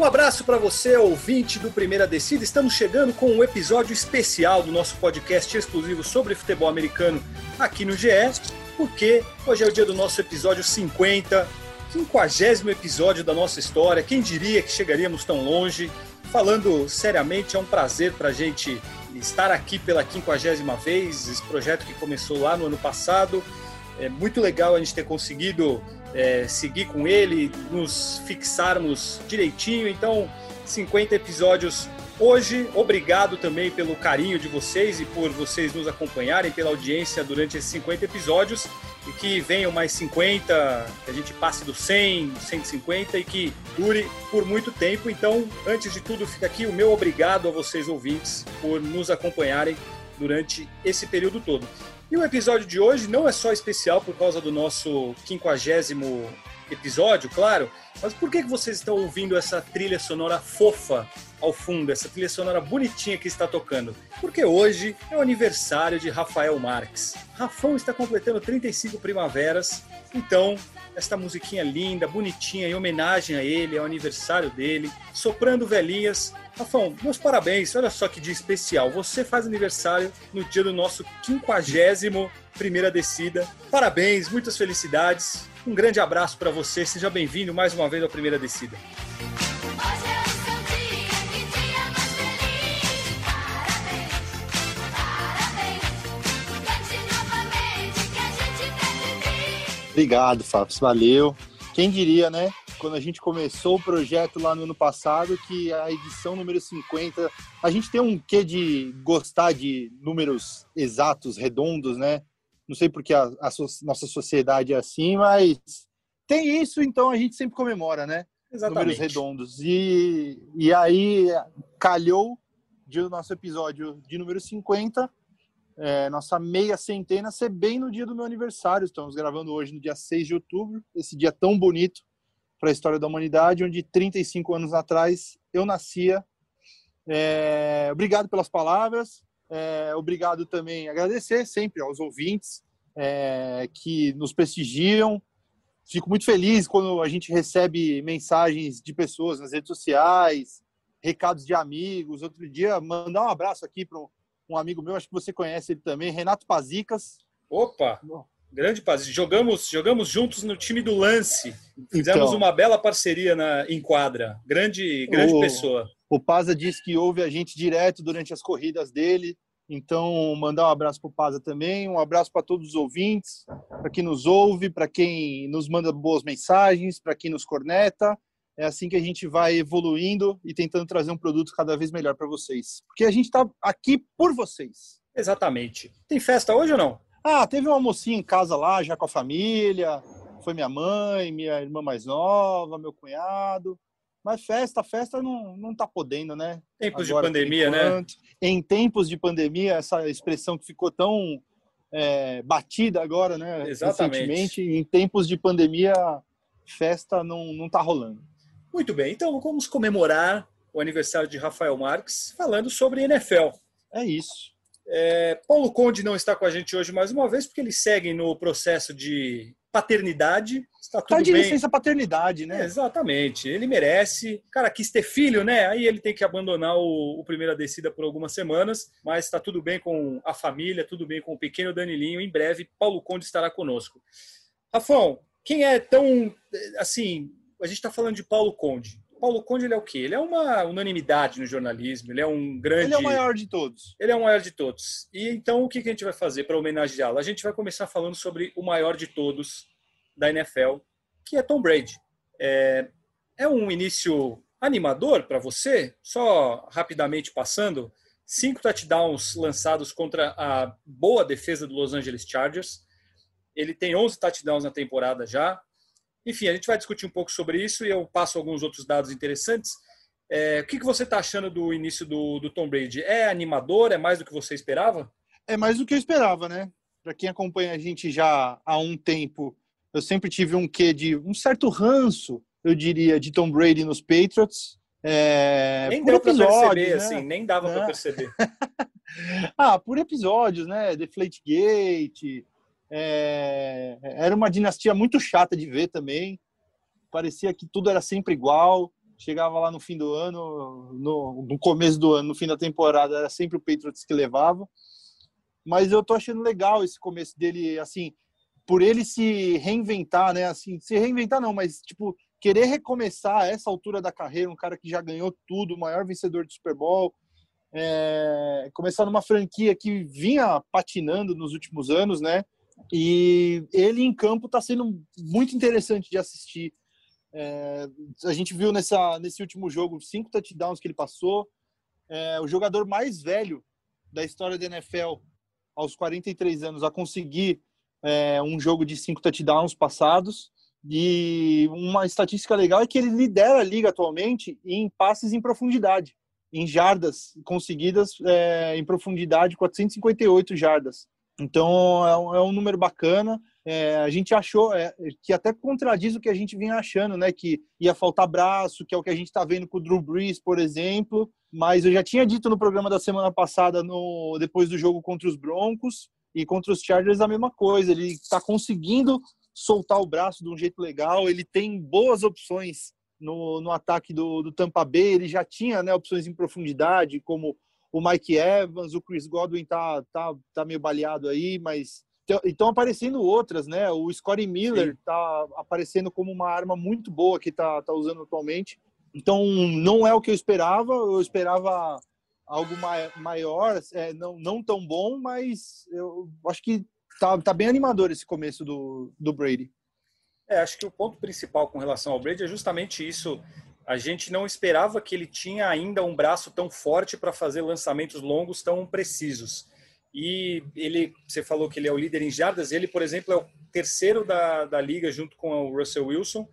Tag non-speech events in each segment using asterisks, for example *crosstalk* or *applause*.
Um abraço para você, ouvinte do Primeira Descida. Estamos chegando com um episódio especial do nosso podcast exclusivo sobre futebol americano aqui no GE, porque hoje é o dia do nosso episódio 50, 50 episódio da nossa história. Quem diria que chegaríamos tão longe? Falando seriamente, é um prazer para a gente estar aqui pela quinquagésima vez. Esse projeto que começou lá no ano passado. É muito legal a gente ter conseguido é, seguir com ele, nos fixarmos direitinho. Então, 50 episódios hoje. Obrigado também pelo carinho de vocês e por vocês nos acompanharem, pela audiência durante esses 50 episódios. E que venham mais 50, que a gente passe do 100, 150 e que dure por muito tempo. Então, antes de tudo, fica aqui o meu obrigado a vocês ouvintes por nos acompanharem durante esse período todo. E o episódio de hoje não é só especial por causa do nosso quinquagésimo episódio, claro, mas por que, vocês estão ouvindo essa trilha sonora fofa ao fundo, essa trilha sonora bonitinha que está tocando? Porque hoje é o aniversário de Rafael Marques. Rafão está completando 35 primaveras, então esta musiquinha linda, bonitinha, em homenagem a ele, ao aniversário dele, soprando velhinhas. Rafão, meus parabéns, olha só que dia especial. Você faz aniversário no dia do nosso quinquagésimo primeira descida. Parabéns, muitas felicidades. Um grande abraço para você, seja bem-vindo mais uma vez à primeira descida. Obrigado, Fábio. Valeu. Quem diria, né? Quando a gente começou o projeto lá no ano passado, que a edição número 50, a gente tem um quê de gostar de números exatos, redondos, né? Não sei porque a, a so, nossa sociedade é assim, mas tem isso, então a gente sempre comemora, né? Exatamente. Números redondos. E, e aí calhou de o nosso episódio de número 50 é, nossa meia centena ser bem no dia do meu aniversário. Estamos gravando hoje no dia 6 de outubro, esse dia tão bonito para a história da humanidade, onde 35 anos atrás eu nascia. É, obrigado pelas palavras, é, obrigado também, agradecer sempre aos ouvintes é, que nos prestigiam. Fico muito feliz quando a gente recebe mensagens de pessoas nas redes sociais, recados de amigos. Outro dia, mandar um abraço aqui para um amigo meu, acho que você conhece ele também, Renato Pazicas. Opa! Grande Pazicas. Jogamos, jogamos juntos no time do Lance. Fizemos então, uma bela parceria na, em quadra. Grande, grande o, pessoa. O Paza disse que ouve a gente direto durante as corridas dele. Então, mandar um abraço para o Paza também, um abraço para todos os ouvintes, para quem nos ouve, para quem nos manda boas mensagens, para quem nos corneta. É assim que a gente vai evoluindo e tentando trazer um produto cada vez melhor para vocês. Porque a gente está aqui por vocês. Exatamente. Tem festa hoje ou não? Ah, teve um almocinho em casa lá, já com a família. Foi minha mãe, minha irmã mais nova, meu cunhado. Mas festa, festa não, não tá podendo, né? Tempos Agora, de pandemia, né? Em tempos de pandemia, essa expressão que ficou tão é, batida agora, né? Exatamente. Recentemente, em tempos de pandemia, festa não, não tá rolando. Muito bem, então vamos comemorar o aniversário de Rafael Marques falando sobre NFL. É isso. É, Paulo Conde não está com a gente hoje mais uma vez porque ele segue no processo de paternidade. Está tudo tá de bem. licença paternidade, né? É, exatamente. Ele merece. O cara quis ter filho, né? Aí ele tem que abandonar o, o primeira descida por algumas semanas, mas está tudo bem com a família, tudo bem com o pequeno Danilinho. Em breve, Paulo Conde estará conosco. Rafão, quem é tão assim a gente está falando de Paulo Conde. Paulo Conde ele é o quê? Ele é uma unanimidade no jornalismo, ele é um grande. Ele é o maior de todos. Ele é o maior de todos. E então o que a gente vai fazer para homenageá-lo? A gente vai começar falando sobre o maior de todos da NFL, que é Tom Brady. É, é um início animador para você? Só rapidamente passando: cinco touchdowns lançados contra a boa defesa do Los Angeles Chargers. Ele tem 11 touchdowns na temporada já, enfim, a gente vai discutir um pouco sobre isso e eu passo alguns outros dados interessantes. É, o que, que você está achando do início do, do Tom Brady? É animador? É mais do que você esperava? É mais do que eu esperava, né? Para quem acompanha a gente já há um tempo, eu sempre tive um quê de um certo ranço, eu diria, de Tom Brady nos Patriots. É, nem deu para perceber, né? assim, nem dava para perceber. *laughs* ah, por episódios, né? Deflate Gate, é, era uma dinastia muito chata de ver também. Parecia que tudo era sempre igual. chegava lá no fim do ano, no, no começo do ano, no fim da temporada, era sempre o Patriots que levava. Mas eu tô achando legal esse começo dele, assim, por ele se reinventar, né? Assim, se reinventar não, mas tipo querer recomeçar a essa altura da carreira, um cara que já ganhou tudo, o maior vencedor do Super Bowl, é, começar numa franquia que vinha patinando nos últimos anos, né? E ele em campo está sendo muito interessante de assistir. É, a gente viu nessa, nesse último jogo cinco touchdowns que ele passou. É, o jogador mais velho da história da NFL, aos 43 anos, a conseguir é, um jogo de cinco touchdowns passados. E uma estatística legal é que ele lidera a liga atualmente em passes em profundidade, em jardas conseguidas é, em profundidade, 458 jardas. Então é um, é um número bacana. É, a gente achou é, que até contradiz o que a gente vinha achando, né? Que ia faltar braço, que é o que a gente está vendo com o Drew Brees, por exemplo. Mas eu já tinha dito no programa da semana passada, no, depois do jogo contra os Broncos, e contra os Chargers a mesma coisa. Ele está conseguindo soltar o braço de um jeito legal. Ele tem boas opções no, no ataque do, do Tampa Bay. Ele já tinha né, opções em profundidade, como o Mike Evans, o Chris Godwin tá, tá, tá meio baleado aí, mas estão aparecendo outras, né? O Scottie Miller Sim. tá aparecendo como uma arma muito boa que tá, tá usando atualmente. Então, não é o que eu esperava. Eu esperava algo maior, é, não, não tão bom, mas eu acho que tá, tá bem animador esse começo do, do Brady. É, acho que o ponto principal com relação ao Brady é justamente isso. A gente não esperava que ele tinha ainda um braço tão forte para fazer lançamentos longos tão precisos. E ele, você falou que ele é o líder em jardas, ele, por exemplo, é o terceiro da, da liga, junto com o Russell Wilson,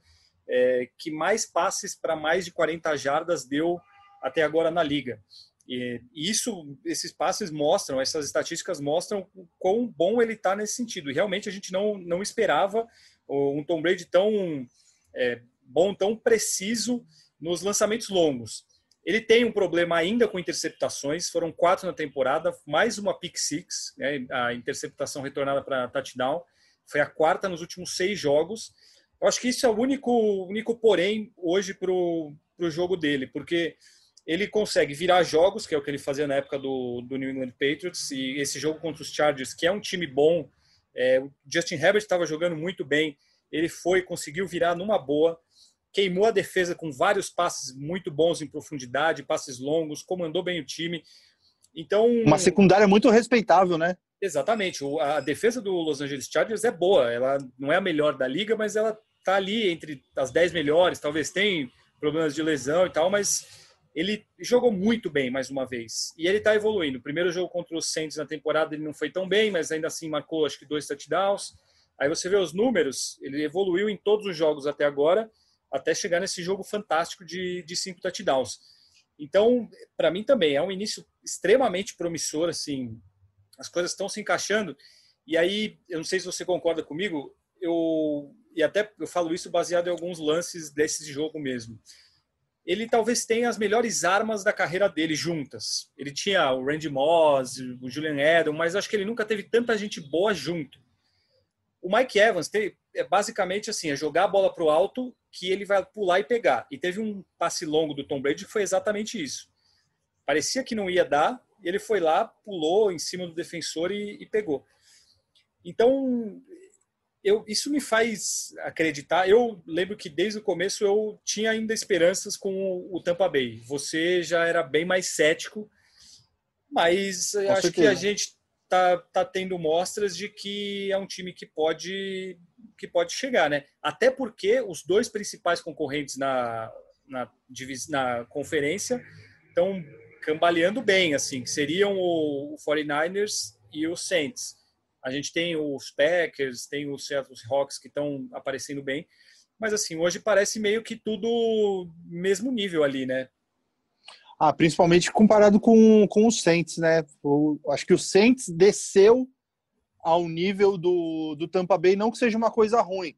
é, que mais passes para mais de 40 jardas deu até agora na liga. E isso, esses passes mostram, essas estatísticas mostram quão bom ele está nesse sentido. E realmente a gente não, não esperava um Tom Brady tão é, bom, tão preciso nos lançamentos longos. Ele tem um problema ainda com interceptações, foram quatro na temporada, mais uma pick six, né, a interceptação retornada para touchdown, foi a quarta nos últimos seis jogos. Eu acho que isso é o único, único porém hoje para o jogo dele, porque ele consegue virar jogos, que é o que ele fazia na época do, do New England Patriots, e esse jogo contra os Chargers, que é um time bom, é, o Justin Herbert estava jogando muito bem, ele foi, conseguiu virar numa boa, queimou a defesa com vários passes muito bons em profundidade, passes longos, comandou bem o time. Então uma secundária muito respeitável, né? Exatamente. A defesa do Los Angeles Chargers é boa. Ela não é a melhor da liga, mas ela tá ali entre as 10 melhores. Talvez tem problemas de lesão e tal, mas ele jogou muito bem mais uma vez. E ele está evoluindo. O primeiro jogo contra os Saints na temporada ele não foi tão bem, mas ainda assim marcou acho que dois touchdowns. Aí você vê os números, ele evoluiu em todos os jogos até agora, até chegar nesse jogo fantástico de, de cinco touchdowns. Então, para mim também é um início extremamente promissor, assim, as coisas estão se encaixando. E aí, eu não sei se você concorda comigo, eu e até eu falo isso baseado em alguns lances desse jogo mesmo ele talvez tenha as melhores armas da carreira dele juntas. Ele tinha o Randy Moss, o Julian Edel, mas acho que ele nunca teve tanta gente boa junto. O Mike Evans tem, é basicamente assim, é jogar a bola para o alto que ele vai pular e pegar. E teve um passe longo do Tom Brady que foi exatamente isso. Parecia que não ia dar, e ele foi lá, pulou em cima do defensor e, e pegou. Então, eu, isso me faz acreditar. Eu lembro que desde o começo eu tinha ainda esperanças com o, Tampa Bay. Você já era bem mais cético, mas com acho certeza. que a gente tá, tá tendo mostras de que é um time que pode que pode chegar, né? Até porque os dois principais concorrentes na, na, na conferência estão cambaleando bem, assim, que seriam o, o 49ers e o Saints. A gente tem os Packers, tem os Seattle Hawks que estão aparecendo bem, mas assim, hoje parece meio que tudo mesmo nível ali, né? Ah, principalmente comparado com, com o Saints, né? Acho que o Saints desceu ao nível do, do Tampa Bay, não que seja uma coisa ruim,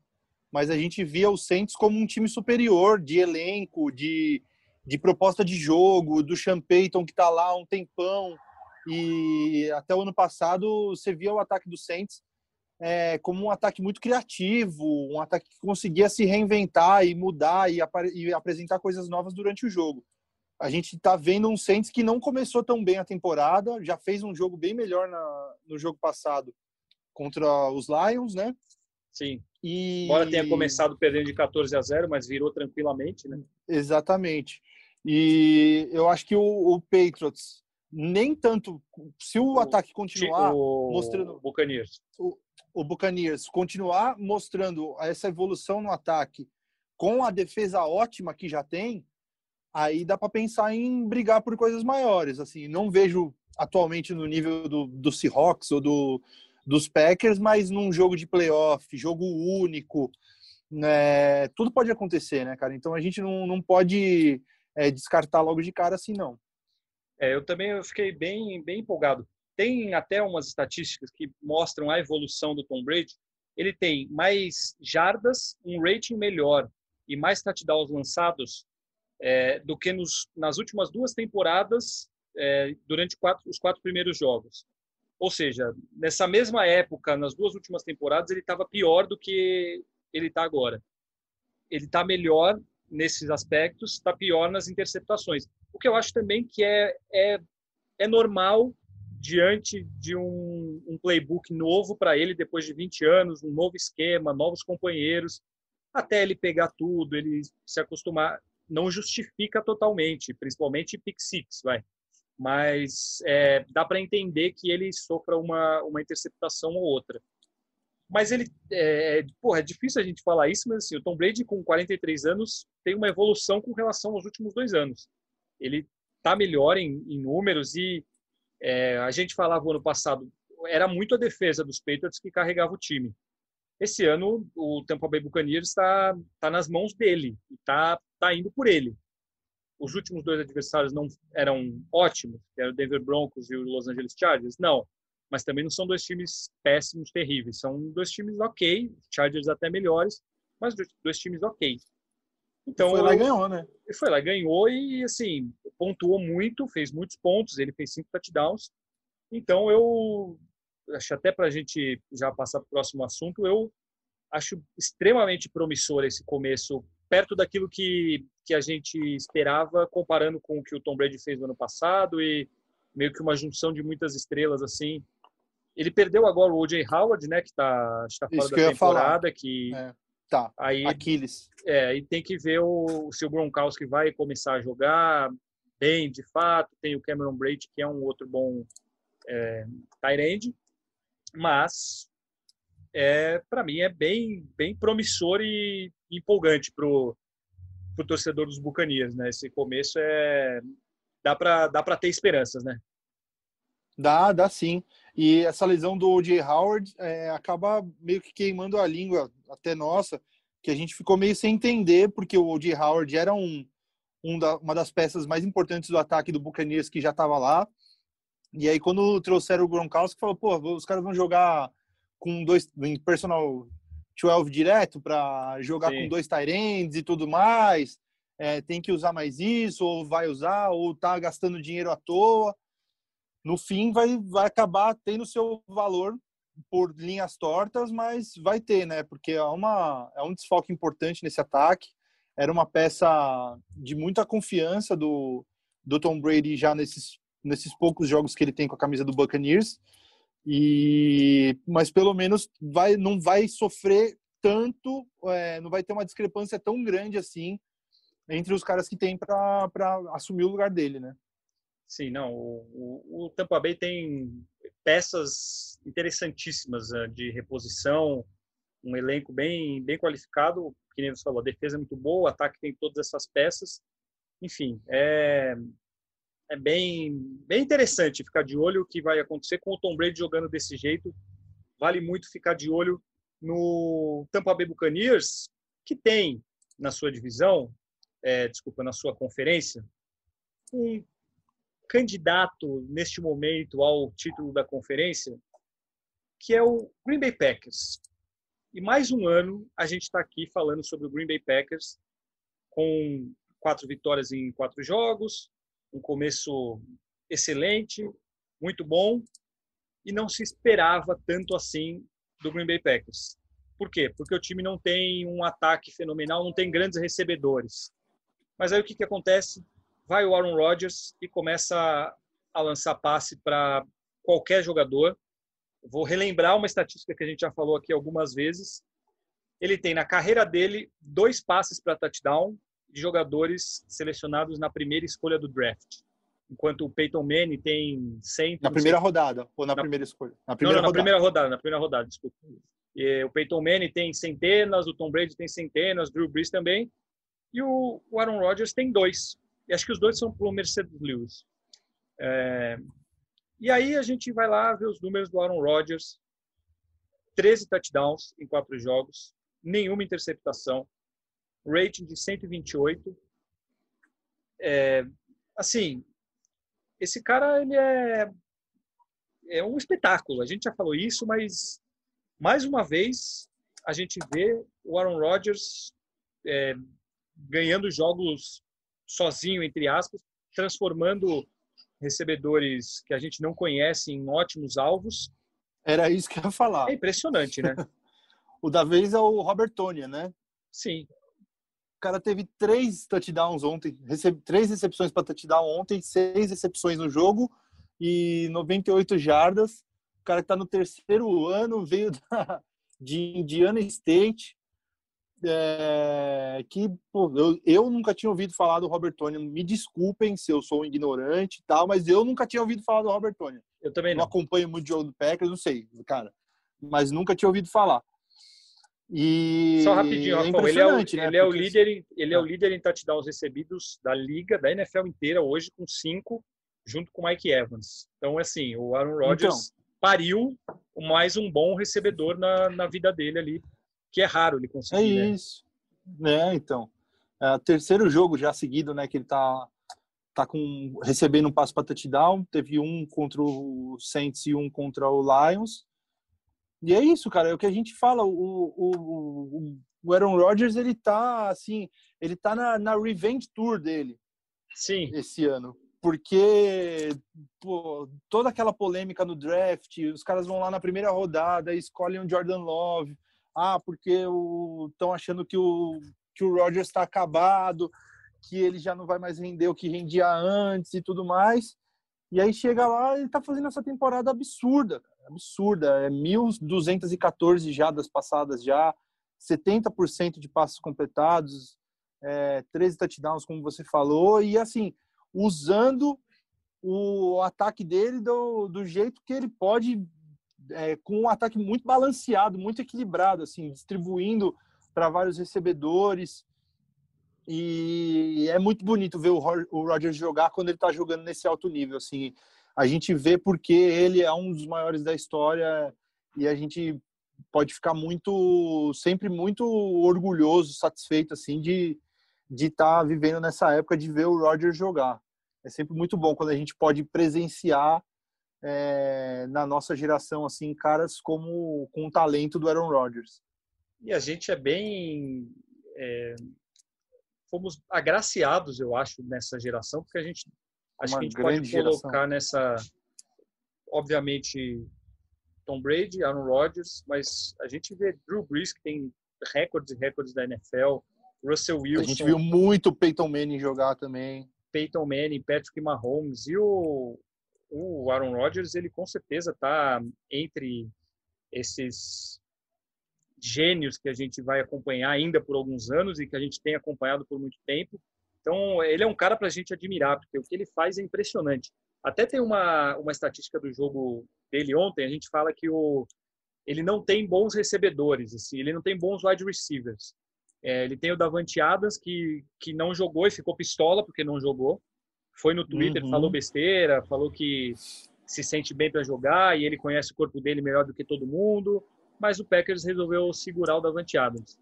mas a gente via o Saints como um time superior de elenco, de, de proposta de jogo, do Sean Payton que está lá há um tempão, e até o ano passado você via o ataque do Saints é, como um ataque muito criativo, um ataque que conseguia se reinventar e mudar e, e apresentar coisas novas durante o jogo. A gente está vendo um Saints que não começou tão bem a temporada, já fez um jogo bem melhor na, no jogo passado contra os Lions, né? Sim. E... Embora tenha começado perdendo de 14 a 0, mas virou tranquilamente, né? Exatamente. E eu acho que o, o Patriots nem tanto se o, o ataque continuar o, mostrando o Buccaneers. O, o Buccaneers continuar mostrando essa evolução no ataque com a defesa ótima que já tem, aí dá para pensar em brigar por coisas maiores. Assim, não vejo atualmente no nível do, do Seahawks ou do, dos Packers, mas num jogo de playoff, jogo único, né, tudo pode acontecer, né, cara? Então a gente não, não pode é, descartar logo de cara assim, não. É, eu também eu fiquei bem, bem empolgado. Tem até umas estatísticas que mostram a evolução do Tom Brady. Ele tem mais jardas, um rating melhor e mais touchdowns lançados é, do que nos, nas últimas duas temporadas é, durante quatro, os quatro primeiros jogos. Ou seja, nessa mesma época, nas duas últimas temporadas, ele estava pior do que ele está agora. Ele está melhor nesses aspectos, está pior nas interceptações. O que eu acho também que é, é, é normal diante de um, um playbook novo para ele depois de 20 anos, um novo esquema, novos companheiros, até ele pegar tudo, ele se acostumar, não justifica totalmente, principalmente pick six, vai. Mas é, dá para entender que ele sofra uma, uma interceptação ou outra. Mas ele, é, porra, é difícil a gente falar isso, mas assim, o Tom Brady com 43 anos tem uma evolução com relação aos últimos dois anos. Ele tá melhor em, em números e é, a gente falava ano passado, era muito a defesa dos Patriots que carregava o time. Esse ano, o Tampa Bay Buccaneers está tá nas mãos dele, está tá indo por ele. Os últimos dois adversários não eram ótimos, que eram o Denver Broncos e o Los Angeles Chargers? Não. Mas também não são dois times péssimos, terríveis. São dois times ok, Chargers até melhores, mas dois times ok. Então, foi lá e ganhou, né? Ele foi lá, ganhou e, assim, pontuou muito, fez muitos pontos, ele fez cinco touchdowns. Então, eu acho até para a gente já passar para o próximo assunto, eu acho extremamente promissor esse começo, perto daquilo que, que a gente esperava, comparando com o que o Tom Brady fez no ano passado e meio que uma junção de muitas estrelas, assim. Ele perdeu agora o O.J. Howard, né, que está tá fora Isso da que temporada, que... É Tá. Aí, Aquiles. É, aí tem que ver o, se o Gronkowski vai começar a jogar bem, de fato. Tem o Cameron Braid, que é um outro bom é, tight Mas, é, para mim, é bem, bem promissor e empolgante pro, pro torcedor dos Bucanias, né? Esse começo é... Dá para dá ter esperanças, né? Dá, dá sim. E essa lesão do O.J. Howard é, acaba meio que queimando a língua, até nossa, que a gente ficou meio sem entender, porque o O.J. Howard era um, um da, uma das peças mais importantes do ataque do Buccaneers que já estava lá. E aí, quando trouxeram o Gronkowski, falou: pô, os caras vão jogar com dois, em personal 12 direto para jogar Sim. com dois Tyrands e tudo mais. É, tem que usar mais isso, ou vai usar, ou tá gastando dinheiro à toa no fim vai, vai acabar tendo seu valor por linhas tortas, mas vai ter, né? Porque é, uma, é um desfoque importante nesse ataque. Era uma peça de muita confiança do, do Tom Brady já nesses, nesses poucos jogos que ele tem com a camisa do Buccaneers. E, mas pelo menos vai, não vai sofrer tanto, é, não vai ter uma discrepância tão grande assim entre os caras que tem para assumir o lugar dele, né? Sim, não. O, o, o, Tampa Bay tem peças interessantíssimas uh, de reposição, um elenco bem, bem qualificado, que nem você falou, a defesa é muito boa, o ataque tem todas essas peças. Enfim, é, é bem, bem interessante ficar de olho o que vai acontecer com o Tom Brady jogando desse jeito. Vale muito ficar de olho no Tampa Bay Buccaneers, que tem na sua divisão, é, desculpa, na sua conferência, um candidato neste momento ao título da conferência, que é o Green Bay Packers. E mais um ano a gente está aqui falando sobre o Green Bay Packers, com quatro vitórias em quatro jogos, um começo excelente, muito bom, e não se esperava tanto assim do Green Bay Packers. Por quê? Porque o time não tem um ataque fenomenal, não tem grandes recebedores. Mas aí o que, que acontece? Vai o Aaron Rodgers e começa a lançar passe para qualquer jogador. Vou relembrar uma estatística que a gente já falou aqui algumas vezes. Ele tem na carreira dele dois passes para touchdown de jogadores selecionados na primeira escolha do draft. Enquanto o Peyton Manning tem 100... Na primeira rodada, ou na, na, primeira escolha? Na primeira não, não, rodada. na primeira rodada, na primeira rodada, desculpa. E, o Peyton Manning tem centenas, o Tom Brady tem centenas, Drew Brees também. E o, o Aaron Rodgers tem dois. E acho que os dois são pro Mercedes Lewis. É, e aí a gente vai lá ver os números do Aaron Rodgers. 13 touchdowns em quatro jogos, nenhuma interceptação, rating de 128. É, assim, esse cara ele é é um espetáculo. A gente já falou isso, mas mais uma vez a gente vê o Aaron Rodgers é, ganhando jogos sozinho, entre aspas, transformando recebedores que a gente não conhece em ótimos alvos. Era isso que eu ia falar. É impressionante, né? *laughs* o da vez é o Robert Tonia, né? Sim. O cara teve três touchdowns ontem, recebe, três recepções para touchdown ontem, seis recepções no jogo e 98 jardas. O cara que está no terceiro ano, veio *laughs* da, de Indiana State, é, que pô, eu, eu nunca tinha ouvido falar do Robert Tony. Me desculpem se eu sou um ignorante e tal, mas eu nunca tinha ouvido falar do Robert Tony. Eu também não. não acompanho muito o jogo do Packers, não sei, cara. Mas nunca tinha ouvido falar. E só rapidinho, é ele é o, né? ele é o líder, em, ele é o ah. líder em touchdowns recebidos da liga, da NFL inteira hoje com cinco, junto com o Mike Evans. Então, assim, o Aaron Rodgers então, pariu mais um bom recebedor na, na vida dele ali que é raro ele conseguir. É né? isso. Né? então. É terceiro jogo já seguido, né, que ele tá tá com recebendo um passo para touchdown, teve um contra o Saints e um contra o Lions. E é isso, cara, é o que a gente fala, o, o, o Aaron Rodgers, ele tá assim, ele tá na, na revenge tour dele. Sim. Esse ano. Porque pô, toda aquela polêmica no draft, os caras vão lá na primeira rodada, escolhem o Jordan Love, ah, porque estão achando que o, que o Rogers está acabado, que ele já não vai mais render o que rendia antes e tudo mais. E aí chega lá e está fazendo essa temporada absurda, absurda. É 1.214 jadas passadas já, 70% de passos completados, é, 13 touchdowns, como você falou, e assim, usando o ataque dele do, do jeito que ele pode é, com um ataque muito balanceado, muito equilibrado, assim, distribuindo para vários recebedores. E é muito bonito ver o, o Rodgers jogar quando ele está jogando nesse alto nível. Assim, a gente vê porque ele é um dos maiores da história e a gente pode ficar muito, sempre muito orgulhoso, satisfeito assim de de estar tá vivendo nessa época de ver o Rodgers jogar. É sempre muito bom quando a gente pode presenciar é, na nossa geração assim caras como com o talento do Aaron Rodgers. E a gente é bem é, fomos agraciados, eu acho, nessa geração, porque a gente acho que a gente pode colocar geração. nessa obviamente Tom Brady, Aaron Rodgers, mas a gente vê Drew Brees que tem recordes e recordes da NFL, Russell Wilson. A gente viu muito Peyton Manning jogar também. Peyton Manning, Patrick Mahomes e o o Aaron Rodgers, ele com certeza está entre esses gênios que a gente vai acompanhar ainda por alguns anos e que a gente tem acompanhado por muito tempo. Então, ele é um cara para a gente admirar, porque o que ele faz é impressionante. Até tem uma, uma estatística do jogo dele ontem, a gente fala que o, ele não tem bons recebedores, assim, ele não tem bons wide receivers. É, ele tem o Davante Adams, que, que não jogou e ficou pistola porque não jogou foi no Twitter, uhum. falou besteira, falou que se sente bem para jogar e ele conhece o corpo dele melhor do que todo mundo, mas o Packers resolveu segurar o Davante Adams.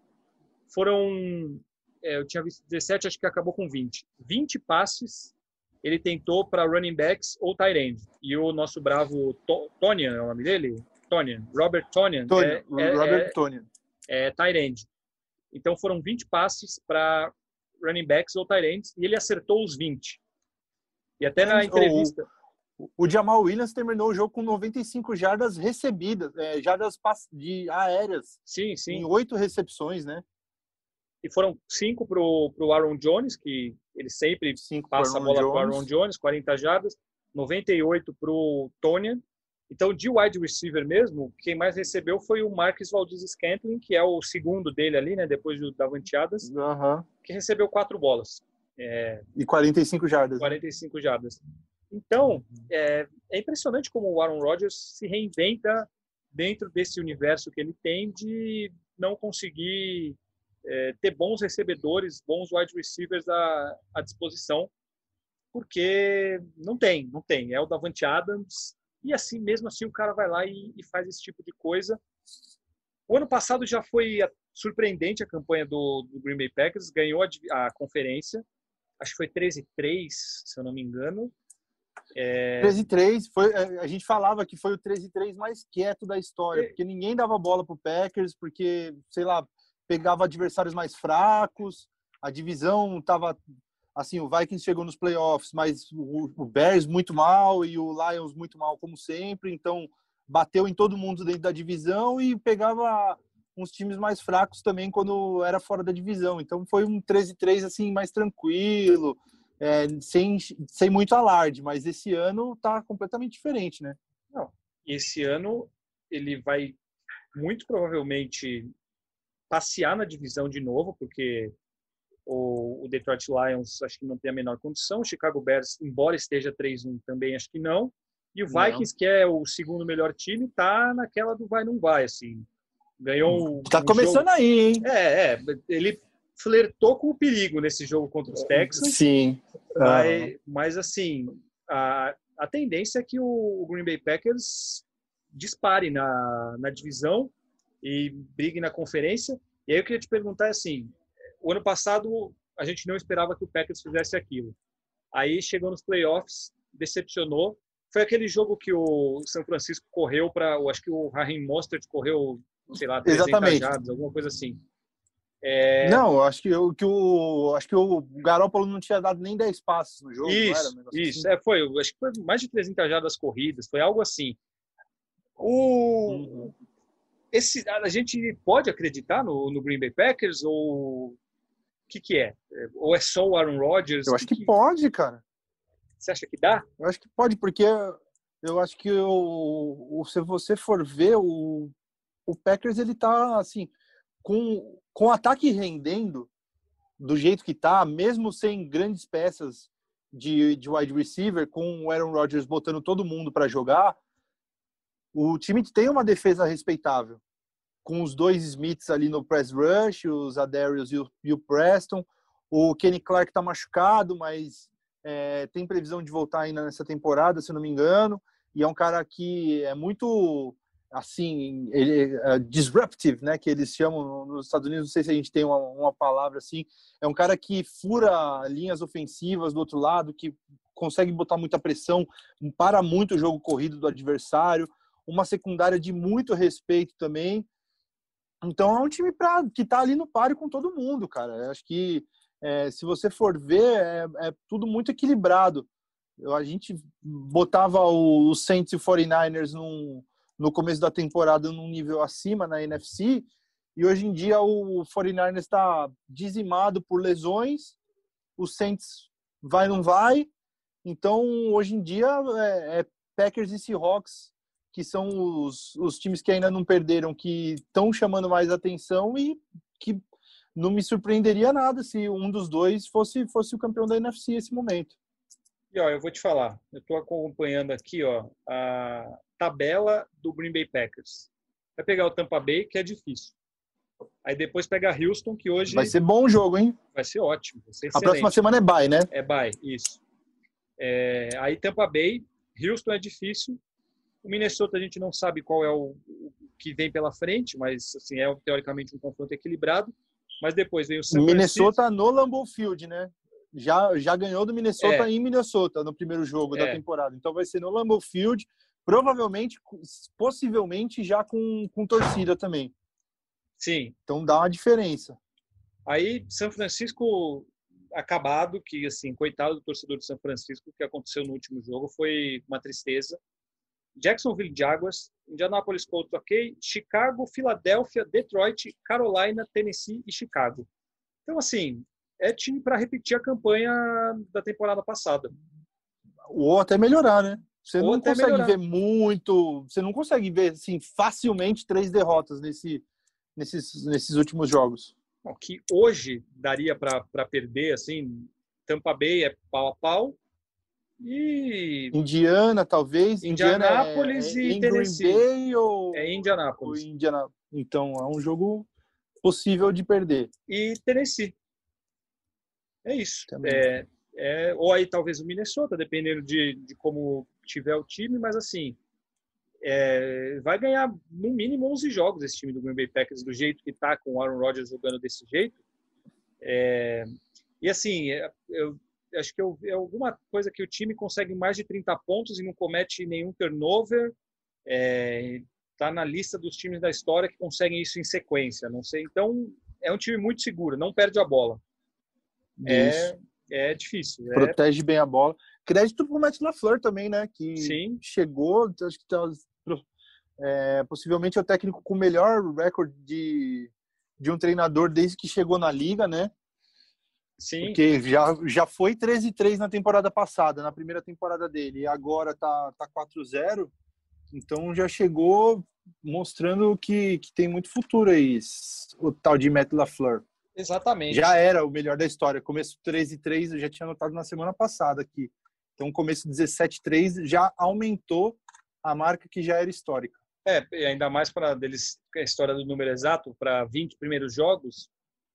Foram, eu tinha visto 17, acho que acabou com 20. 20 passes ele tentou para running backs ou tight end. E o nosso bravo to Tonian, é o nome dele? Tonian, Robert Tonian. Tonian é, é, Robert é, Tonian. É tight end. Então foram 20 passes para running backs ou tight ends e ele acertou os 20. E até na entrevista. O Jamal Williams terminou o jogo com 95 jardas recebidas, é, jardas de aéreas. Sim, sim. Em oito recepções, né? E foram cinco para o Aaron Jones, que ele sempre cinco passa a bola para o Aaron Jones, 40 jardas. 98 para o Tonian. Então, de wide receiver mesmo, quem mais recebeu foi o Marcus Valdez Scantling, que é o segundo dele ali, né? Depois do Davante Adams, uhum. que recebeu quatro bolas. É, e 45 jardas. 45 jardas. Então, é, é, impressionante como o Aaron Rodgers se reinventa dentro desse universo que ele tem de não conseguir é, ter bons recebedores, bons wide receivers à, à disposição, porque não tem, não tem. É o Davante Adams, e assim, mesmo assim, o cara vai lá e, e faz esse tipo de coisa. O ano passado já foi surpreendente a campanha do, do Green Bay Packers, ganhou a, a conferência, acho que foi 13-3, se eu não me engano. É... 13-3, foi, é, a gente falava que foi o 13-3 mais quieto da história, é... porque ninguém dava bola pro Packers, porque, sei lá, pegava adversários mais fracos, a divisão tava assim, o Vikings chegou nos playoffs, mas o, o Bears muito mal e o Lions muito mal como sempre, então bateu em todo mundo dentro da divisão e pegava uns times mais fracos também quando era fora da divisão. Então foi um 13-3 assim mais tranquilo, é, sem, sem muito alarde, mas esse ano tá completamente diferente, né? Não. Esse ano ele vai muito provavelmente passear na divisão de novo, porque o, o Detroit Lions acho que não tem a menor condição. O Chicago Bears, embora esteja 3-1, também acho que não. E o Vikings, não. que é o segundo melhor time, tá naquela do vai não vai, assim. Ganhou Tá um começando jogo... aí, hein? É, é, ele flertou com o perigo nesse jogo contra os Texans. Sim. Mas, mas assim, a, a tendência é que o, o Green Bay Packers dispare na, na divisão e brigue na conferência. E aí eu queria te perguntar assim, o ano passado a gente não esperava que o Packers fizesse aquilo. Aí chegou nos playoffs, decepcionou. Foi aquele jogo que o São Francisco correu para, acho que o Raheem Mostert correu, sei lá, 300 Exatamente. Alguma coisa assim. É... Não, acho que, o, que o acho que o Garoppolo não tinha dado nem 10 passos no jogo. Isso, um isso. Assim? É, foi, acho que foi mais de 300 jardas corridas, foi algo assim. O, uhum. Esse, a gente pode acreditar no, no Green Bay Packers ou o que, que é? Ou é só o Aaron Rodgers? Eu acho que, que, pode, cara. Você acha que dá? Eu acho que pode, porque eu acho que o, o se você for ver, o, o Packers ele tá assim, com, com o ataque rendendo do jeito que tá, mesmo sem grandes peças de, de wide receiver, com o Aaron Rodgers botando todo mundo para jogar, o time tem uma defesa respeitável com os dois Smiths ali no press rush, os Adarius e o, e o Preston. O Kenny Clark está machucado, mas é, tem previsão de voltar ainda nessa temporada, se não me engano. E é um cara que é muito assim, ele, uh, disruptive, né, que eles chamam nos Estados Unidos, não sei se a gente tem uma, uma, palavra assim, é um cara que fura linhas ofensivas do outro lado, que consegue botar muita pressão, para muito o jogo corrido do adversário, uma secundária de muito respeito também, então é um time pra, que está ali no páreo com todo mundo, cara. Eu acho que é, se você for ver, é, é, tudo muito equilibrado. Eu, a gente botava o, o Saints e o 49ers num, no começo da temporada num nível acima na NFC, e hoje em dia o 49ers está dizimado por lesões, o Saints vai não vai, então hoje em dia é, é Packers e Seahawks que são os, os times que ainda não perderam, que estão chamando mais atenção e que não me surpreenderia nada se um dos dois fosse, fosse o campeão da NFC nesse momento. E ó, eu vou te falar, eu estou acompanhando aqui ó, a tabela do Green Bay Packers. Vai pegar o Tampa Bay, que é difícil. Aí depois pega Houston, que hoje. Vai ser bom o jogo, hein? Vai ser ótimo. Vai ser a próxima semana é bye, né? É bye, isso. É... Aí Tampa Bay, Houston é difícil. O Minnesota a gente não sabe qual é o, o que vem pela frente, mas assim é teoricamente um confronto equilibrado. Mas depois vem o San Minnesota no Lambeau Field, né? Já, já ganhou do Minnesota é. em Minnesota no primeiro jogo é. da temporada. Então vai ser no Lambeau Field, provavelmente, possivelmente já com, com torcida também. Sim. Então dá uma diferença. Aí São Francisco acabado, que assim, coitado do torcedor de São Francisco, o que aconteceu no último jogo foi uma tristeza. Jacksonville Jaguars, Indianapolis Colts, ok, Chicago, Filadélfia, Detroit, Carolina, Tennessee e Chicago. Então, assim, é time para repetir a campanha da temporada passada. Ou até melhorar, né? Você Ou não consegue melhorar. ver muito, você não consegue ver assim facilmente três derrotas nesse, nesses, nesses últimos jogos. Bom, que hoje daria para perder, assim, Tampa Bay é pau a pau, e Indiana, talvez. Indianápolis Indiana é, e Tennessee. Bay ou é Indianápolis. Ou Indiana... Então é um jogo possível de perder. E Tennessee. É isso. É, é, ou aí talvez o Minnesota, dependendo de, de como tiver o time, mas assim é, vai ganhar no mínimo 11 jogos esse time do Green Bay Packers do jeito que está com o Aaron Rodgers jogando desse jeito. É, e assim, é, eu, acho que é alguma coisa que o time consegue mais de 30 pontos e não comete nenhum turnover. Está é, na lista dos times da história que conseguem isso em sequência. Não sei. Então, é um time muito seguro, não perde a bola. É, é difícil. É Protege bem a bola. Crédito para o Matt LaFleur também, né? Que Sim. chegou, acho que tá, é, possivelmente é o técnico com o melhor recorde de, de um treinador desde que chegou na liga, né? Sim. Porque já, já foi 13-3 na temporada passada, na primeira temporada dele, e agora tá, tá 4-0. Então já chegou mostrando que, que tem muito futuro aí, o tal de Matt LaFleur. Exatamente. Já era o melhor da história. Começo 13-3, eu já tinha notado na semana passada aqui. Então, começo 17-3 já aumentou a marca que já era histórica. É, ainda mais para deles a história do número exato para 20 primeiros jogos,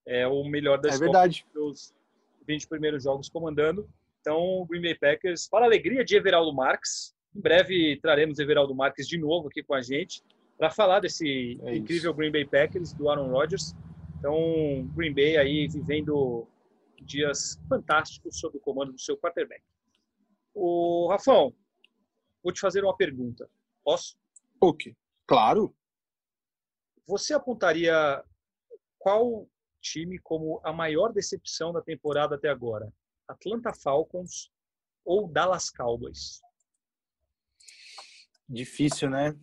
é o melhor da é verdade. Os 20 primeiros jogos comandando. Então, o Green Bay Packers, para a alegria de Everaldo Marques, em breve traremos Everaldo Marques de novo aqui com a gente para falar desse é incrível Green Bay Packers do Aaron Rodgers. Então, Green Bay aí vivendo dias fantásticos sob o comando do seu quarterback. O Rafão, vou te fazer uma pergunta. Posso? Ok, claro. Você apontaria qual time como a maior decepção da temporada até agora? Atlanta Falcons ou Dallas Cowboys? Difícil, né?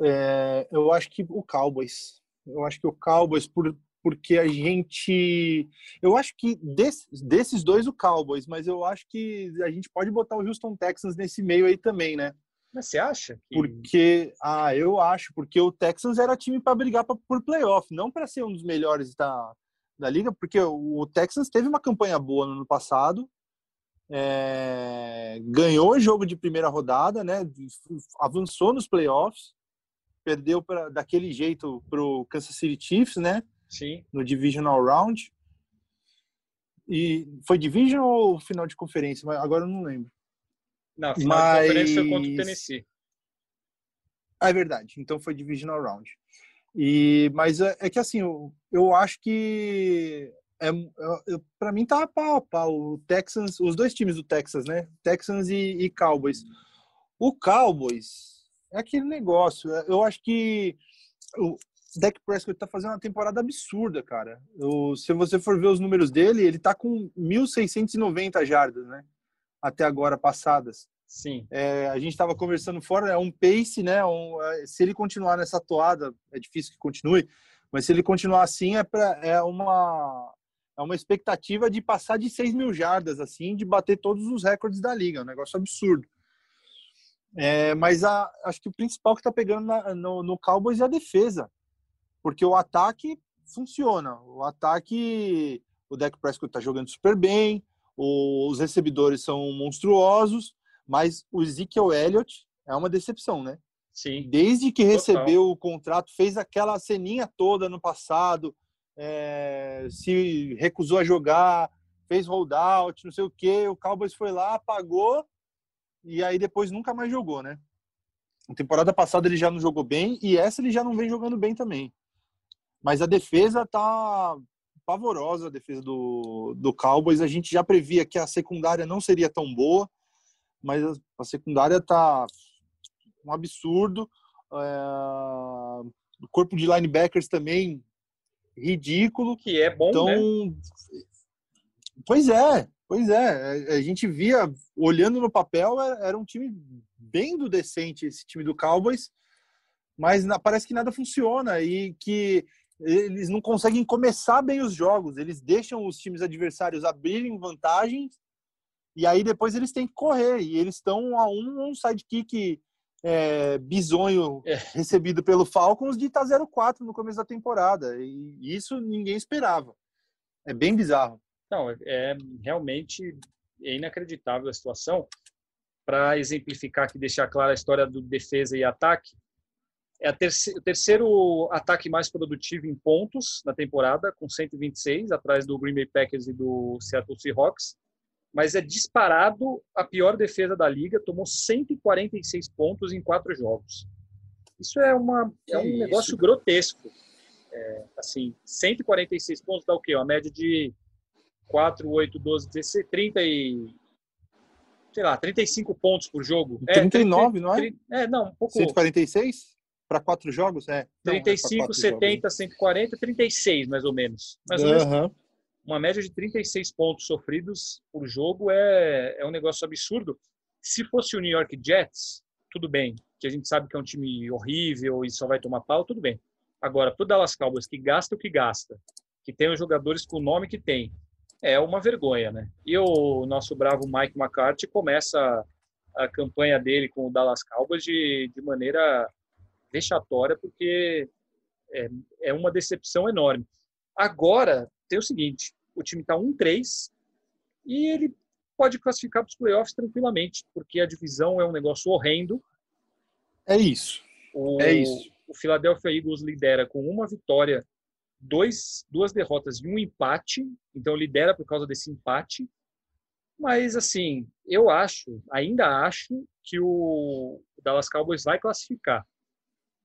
É, eu acho que o Cowboys. Eu acho que o Cowboys, por, porque a gente. Eu acho que desses, desses dois, o Cowboys, mas eu acho que a gente pode botar o Houston Texans nesse meio aí também, né? Mas você acha? Que... Porque, ah, eu acho, porque o Texans era time para brigar pra, por playoff, não para ser um dos melhores da, da liga, porque o, Texans teve uma campanha boa no ano passado, é, ganhou o jogo de primeira rodada, né? Avançou nos playoffs, perdeu pra, daquele jeito pro Kansas City Chiefs, né? Sim. No Divisional Round. E foi Division ou final de conferência? Agora eu não lembro. Não, final Mas... de conferência contra o Tennessee. É verdade. Então foi Divisional Round. E, mas é, é que assim, eu, eu acho que é, para mim tá pau a pau. O Texans, os dois times do Texas, né? Texans e, e Cowboys. O Cowboys, é aquele negócio. É, eu acho que o Dak Prescott está fazendo uma temporada absurda, cara. Eu, se você for ver os números dele, ele está com 1.690 jardas, né? Até agora passadas. Sim. É, a gente estava conversando fora, é um pace, né? Um, é, se ele continuar nessa toada, é difícil que continue, mas se ele continuar assim, é, pra, é uma é uma expectativa de passar de 6 mil jardas, assim, de bater todos os recordes da liga. É um negócio absurdo. É, mas a, acho que o principal que está pegando na, no, no Cowboys é a defesa. Porque o ataque funciona. O ataque, o Dak Prescott está jogando super bem, os recebedores são monstruosos, mas o Ezekiel Elliott é uma decepção, né? Sim. Desde que recebeu o contrato, fez aquela ceninha toda no passado, é, se recusou a jogar, fez holdout, não sei o que, o Cowboys foi lá, pagou e aí depois nunca mais jogou, né? Na temporada passada ele já não jogou bem e essa ele já não vem jogando bem também. Mas a defesa tá pavorosa, a defesa do, do Cowboys. A gente já previa que a secundária não seria tão boa, mas a, a secundária tá um absurdo. É, o corpo de linebackers também ridículo. Que é bom, então, né? Pois é, pois é. A gente via, olhando no papel, era um time bem do decente, esse time do Cowboys, mas parece que nada funciona e que eles não conseguem começar bem os jogos. Eles deixam os times adversários abrirem vantagens e aí depois eles têm que correr. E eles estão a um, um sidekick é, bizonho é. recebido pelo Falcons de estar 0-4 no começo da temporada. E isso ninguém esperava. É bem bizarro. Não, é realmente é inacreditável a situação. Para exemplificar aqui, deixar clara a história do defesa e ataque, é terceiro, o terceiro ataque mais produtivo em pontos na temporada, com 126, atrás do Green Bay Packers e do Seattle Seahawks mas é disparado a pior defesa da liga, tomou 146 pontos em quatro jogos. Isso é, uma, é um isso? negócio grotesco. É, assim, 146 pontos dá o quê? Uma média de 4, 8, 12, 16, 30 e... Sei lá, 35 pontos por jogo. 39, é, 30, não é? 30, é, não, um pouco... 146? Para quatro jogos? É. 35, não, é 70, jogos. 140, 36, mais ou menos. Mais ou uhum. menos uma média de 36 pontos sofridos por jogo é, é um negócio absurdo. Se fosse o New York Jets, tudo bem, que a gente sabe que é um time horrível e só vai tomar pau, tudo bem. Agora, para o Dallas Cowboys, que gasta o que gasta, que tem os jogadores com o nome que tem, é uma vergonha, né? E o nosso bravo Mike McCarthy começa a, a campanha dele com o Dallas Cowboys de, de maneira vexatória, porque é, é uma decepção enorme. Agora, tem o seguinte: o time está 1-3 e ele pode classificar para os playoffs tranquilamente, porque a divisão é um negócio horrendo. É isso. O, é isso. O Philadelphia Eagles lidera com uma vitória, dois, duas derrotas e um empate, então lidera por causa desse empate. Mas, assim, eu acho, ainda acho, que o Dallas Cowboys vai classificar.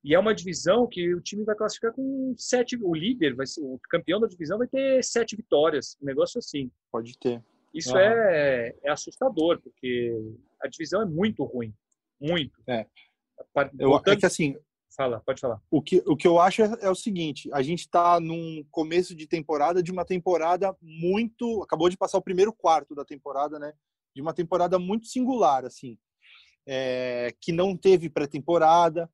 E é uma divisão que o time vai classificar com sete. O líder, vai ser, o campeão da divisão vai ter sete vitórias. Um negócio assim. Pode ter. Isso é, é assustador, porque a divisão é muito ruim. Muito. É. Eu, é que assim. Fala, pode falar. O que, o que eu acho é, é o seguinte: a gente está num começo de temporada de uma temporada muito. Acabou de passar o primeiro quarto da temporada, né? De uma temporada muito singular, assim. É, que não teve pré-temporada,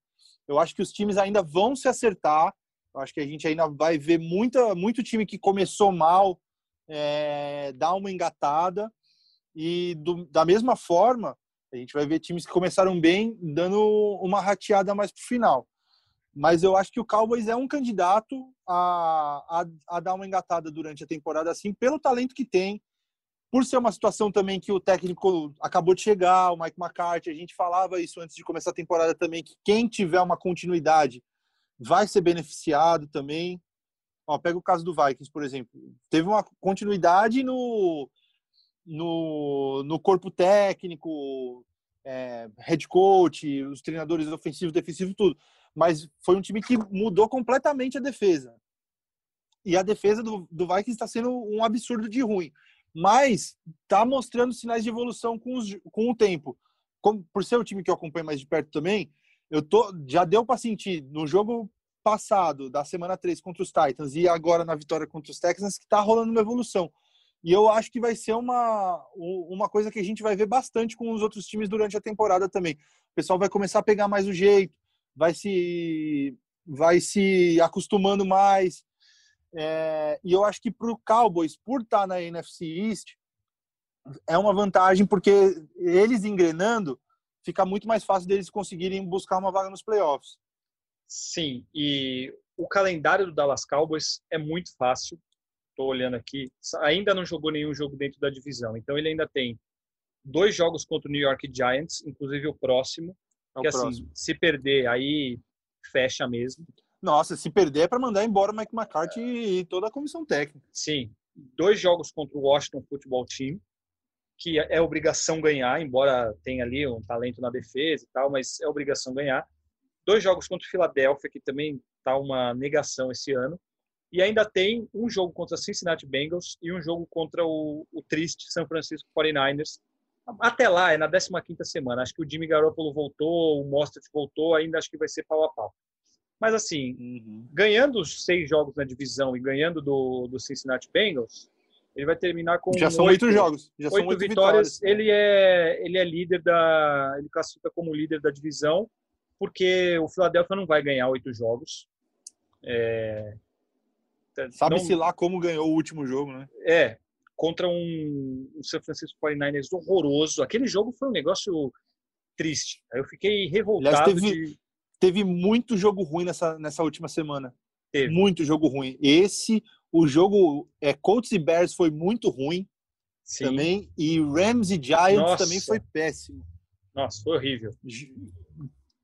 eu acho que os times ainda vão se acertar. Eu acho que a gente ainda vai ver muita, muito time que começou mal é, dar uma engatada. E do, da mesma forma, a gente vai ver times que começaram bem dando uma rateada mais para o final. Mas eu acho que o Cowboys é um candidato a, a, a, dar uma engatada durante a temporada, assim, pelo talento que tem, por ser uma situação também que o técnico acabou de chegar, o Mike McCarthy, a gente falava isso antes de começar a temporada também, que quem tiver uma continuidade vai ser beneficiado também. Ó, pega o caso do Vikings, por exemplo. Teve uma continuidade no, no, no corpo técnico, é, head coach, os treinadores ofensivos, defensivos, tudo. Mas foi um time que mudou completamente a defesa. E a defesa do, do Vikings está sendo um absurdo de ruim mas está mostrando sinais de evolução com, os, com o tempo. Como, por ser o time que eu acompanho mais de perto também, eu tô, já deu para sentir no jogo passado, da semana 3 contra os Titans, e agora na vitória contra os Texans, que está rolando uma evolução. E eu acho que vai ser uma, uma coisa que a gente vai ver bastante com os outros times durante a temporada também. O pessoal vai começar a pegar mais o jeito, vai se, vai se acostumando mais, é, e eu acho que para o Cowboys, por estar tá na NFC East, é uma vantagem porque eles engrenando, fica muito mais fácil deles conseguirem buscar uma vaga nos playoffs. Sim, e o calendário do Dallas Cowboys é muito fácil. Estou olhando aqui, ainda não jogou nenhum jogo dentro da divisão, então ele ainda tem dois jogos contra o New York Giants, inclusive o próximo. É o que assim, próximo. assim, se perder, aí fecha mesmo. Nossa, se perder é para mandar embora o Mike McCarthy e toda a comissão técnica. Sim. Dois jogos contra o Washington Football Team, que é obrigação ganhar, embora tenha ali um talento na defesa e tal, mas é obrigação ganhar. Dois jogos contra o Philadelphia, que também está uma negação esse ano. E ainda tem um jogo contra o Cincinnati Bengals e um jogo contra o, o triste San Francisco 49ers. Até lá, é na 15ª semana. Acho que o Jimmy Garoppolo voltou, o Mostert voltou, ainda acho que vai ser pau a pau. Mas assim, uhum. ganhando os seis jogos na divisão e ganhando do, do Cincinnati Bengals, Ele vai terminar com já são oito jogos, já oito são oito vitórias. vitórias. Ele é ele é líder da, ele classifica como líder da divisão, porque o Philadelphia não vai ganhar oito jogos. É, Sabe-se lá como ganhou o último jogo, né? É, contra um, um San Francisco 49ers horroroso. Aquele jogo foi um negócio triste. Eu fiquei revoltado. Aliás, teve, de... teve muito jogo ruim nessa, nessa última semana. Teve. Muito jogo ruim. Esse, o jogo é, Colts e Bears foi muito ruim Sim. também. E Rams e Giants Nossa. também foi péssimo. Nossa, foi horrível.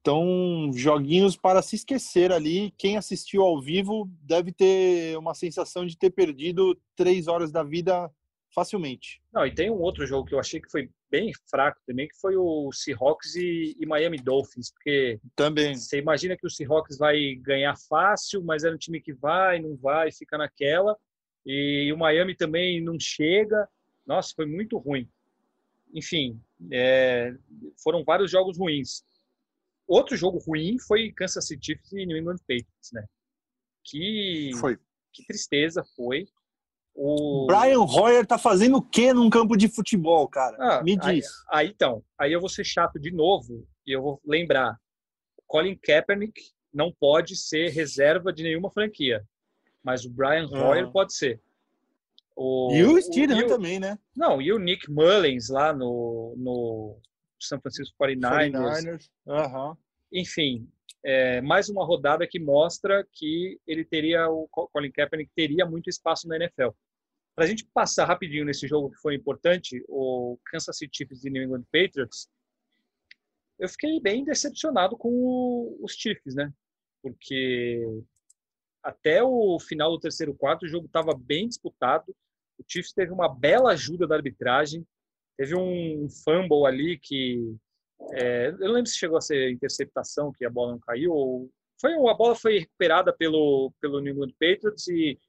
Então, joguinhos para se esquecer ali. Quem assistiu ao vivo deve ter uma sensação de ter perdido três horas da vida facilmente. Não, e tem um outro jogo que eu achei que foi bem fraco também, que foi o Seahawks e, e Miami Dolphins, porque Também. você imagina que o Seahawks vai ganhar fácil, mas era um time que vai, não vai, fica naquela, e o Miami também não chega. Nossa, foi muito ruim. Enfim, é, foram vários jogos ruins. Outro jogo ruim foi Kansas City Chiefs e New England Patriots, né? Que, Foi. que tristeza foi. O... Brian Hoyer tá fazendo o que num campo de futebol, cara? Ah, Me aí- diz. Aí, então, aí eu vou ser chato de novo e eu vou lembrar. Colin Kaepernick não pode ser reserva de nenhuma franquia, mas o Brian Ah. Hoyer pode ser. O, E o Steedham o- também, né? Não, e o Nick Mullins lá no, no San Francisco 49ers. 49ers. Aham. Enfim, é, mais uma rodada que mostra que ele teria, o Colin Kaepernick teria muito espaço na NFL. Para a gente passar rapidinho nesse jogo que foi importante, o Kansas City Chiefs e New England Patriots, eu fiquei bem decepcionado com o- os Chiefs, né? Porque até o final do terceiro quarto o jogo estava bem disputado. O Chiefs teve uma bela ajuda da arbitragem, teve um fumble ali que é, eu não lembro se chegou a ser interceptação, que a bola não caiu, ou foi a bola foi recuperada pelo pelo New England Patriots e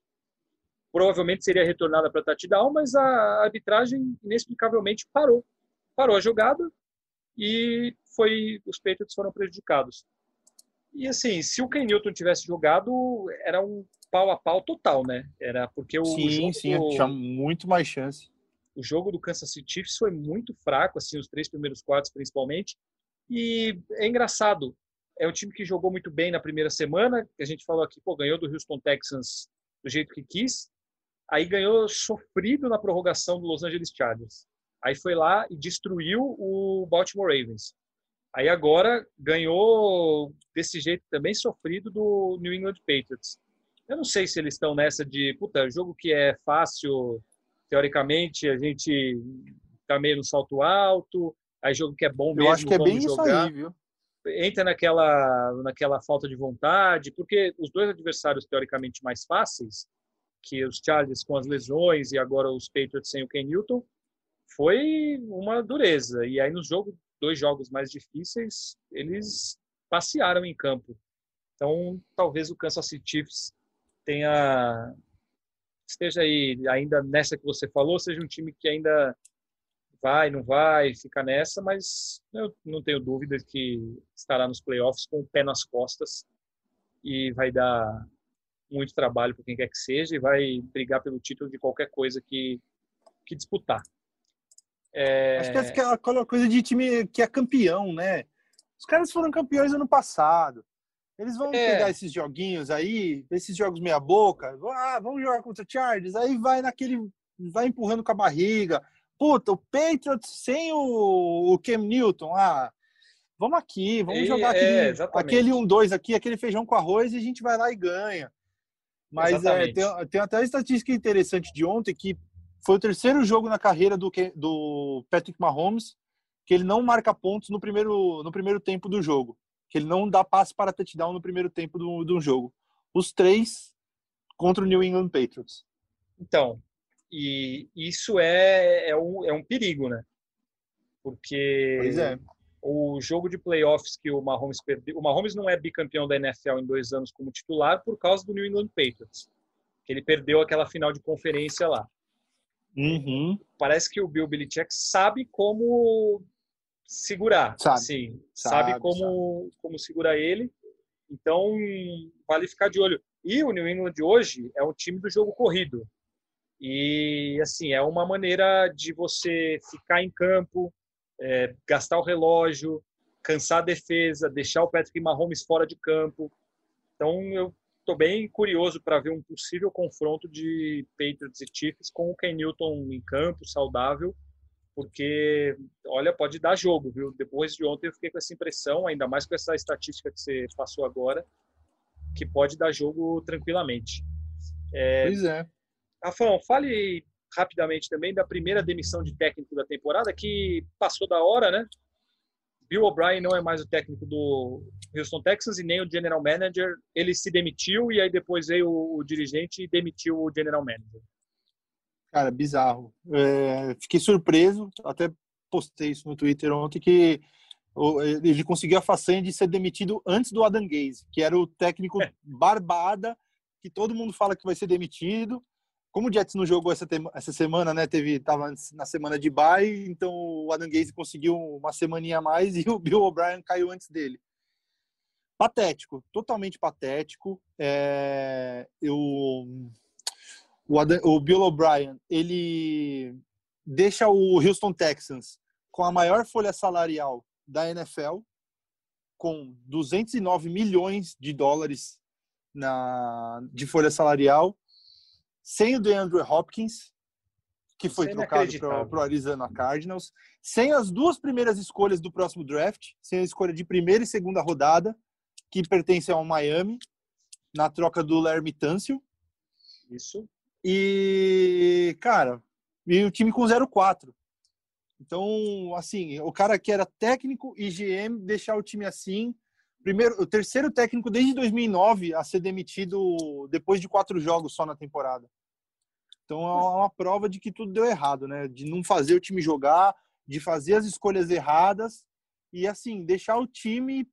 provavelmente seria retornada para touchdown, mas a arbitragem inexplicavelmente parou, parou a jogada e foi os Patriots foram prejudicados. E assim, se o Ken Newton tivesse jogado, era um pau a pau total, né? Era porque o Sim, jogo sim, tinha muito mais chance. O jogo do Kansas City Chiefs foi muito fraco, assim, os três primeiros quartos principalmente. E é engraçado, é um time que jogou muito bem na primeira semana, que a gente falou aqui, pô, ganhou do Houston Texans do jeito que quis. Aí ganhou sofrido na prorrogação do Los Angeles Chargers. Aí foi lá e destruiu o Baltimore Ravens. Aí agora ganhou desse jeito também sofrido do New England Patriots. Eu não sei se eles estão nessa de, puta, jogo que é fácil, teoricamente a gente tá meio no salto alto, aí jogo que é bom mesmo, Eu acho que é bem isso jogar aí, viu? entra naquela naquela falta de vontade, porque os dois adversários teoricamente mais fáceis, que os Chargers com as lesões e agora os Patriots sem o Ken Newton, foi uma dureza. E aí nos jogos, dois jogos mais difíceis, eles passearam em campo. Então, talvez o Kansas City Chiefs tenha esteja aí ainda nessa que você falou, seja um time que ainda vai, não vai, fica nessa, mas eu não tenho dúvida que estará nos playoffs com o pé nas costas e vai dar muito trabalho para quem quer que seja e vai brigar pelo título de qualquer coisa que, que disputar. É, Acho que é aquela coisa de time que é campeão, né? Os caras foram campeões ano passado. Eles vão É. pegar esses joguinhos aí, esses jogos meia boca, ah, vamos jogar contra o Chargers, aí vai naquele, vai empurrando com a barriga. Puta, o Patriots sem o, o Cam Newton, ah, vamos aqui, vamos E- jogar é, aquele, exatamente. aquele 1-2 aqui, aquele feijão com arroz e a gente vai lá e ganha. Mas é, tem, tem até uma estatística interessante de ontem que foi o terceiro jogo na carreira do, do Patrick Mahomes que ele não marca pontos no primeiro, no primeiro tempo do jogo. Que ele não dá passe para touchdown no primeiro tempo do, do jogo. Os três contra o New England Patriots. Então, e isso é, é, um, é um perigo, né? Porque Pois é. o jogo de playoffs que o Mahomes perdeu. O Mahomes não é bicampeão da NFL em dois anos como titular por causa do New England Patriots. Que ele perdeu aquela final de conferência lá. Uhum. Parece que o Bill Belichick sabe como segurar. Sabe. Assim, sabe, Sabe, como, como segurar ele. Então, vale ficar de olho. E o New England de hoje é o time do jogo corrido. E assim é uma maneira de você ficar em campo, é, gastar o relógio, cansar a defesa, deixar o Patrick Mahomes fora de campo. Então eu estou bem curioso para ver um possível confronto de Patriots e Chiefs com o Ken Newton em campo, saudável, porque olha pode dar jogo, viu? Depois de ontem eu fiquei com essa impressão, ainda mais com essa estatística que você passou agora, que pode dar jogo tranquilamente. É, pois é. Rafão, fale rapidamente também da primeira demissão de técnico da temporada, que passou da hora, né? Bill O'Brien não é mais o técnico do Houston Texans e nem o general manager. Ele se demitiu e aí depois veio o, o dirigente e demitiu o general manager. Cara, bizarro. É, fiquei surpreso, até postei isso no Twitter ontem, que ele conseguiu a façanha de ser demitido antes do Adam Gaze, que era o técnico é. barbada, que todo mundo fala que vai ser demitido. Como o Jets não jogou essa, essa semana, né? Teve, tava na semana de bye, então o Adam Gaze conseguiu uma semaninha a mais e *laughs* o Bill O'Brien caiu antes dele. Patético, totalmente patético. É, eu, o, o Bill O'Brien, ele deixa o Houston Texans com a maior folha salarial da NFL, com 209 milhões de dólares na, de folha salarial sem o DeAndre Hopkins, que foi é trocado para o Arizona Cardinals, sem as duas primeiras escolhas do próximo draft, sem a escolha de primeira e segunda rodada, que pertencem ao Miami, na troca do Larry Tâncio. Isso. E, cara, e o time com 0-4. Então, assim, o cara que era técnico e GM deixar o time assim. Primeiro, o terceiro técnico desde 2009 a ser demitido depois de quatro jogos só na temporada. Então é uma prova de que tudo deu errado, né? De não fazer o time jogar, de fazer as escolhas erradas e assim deixar o time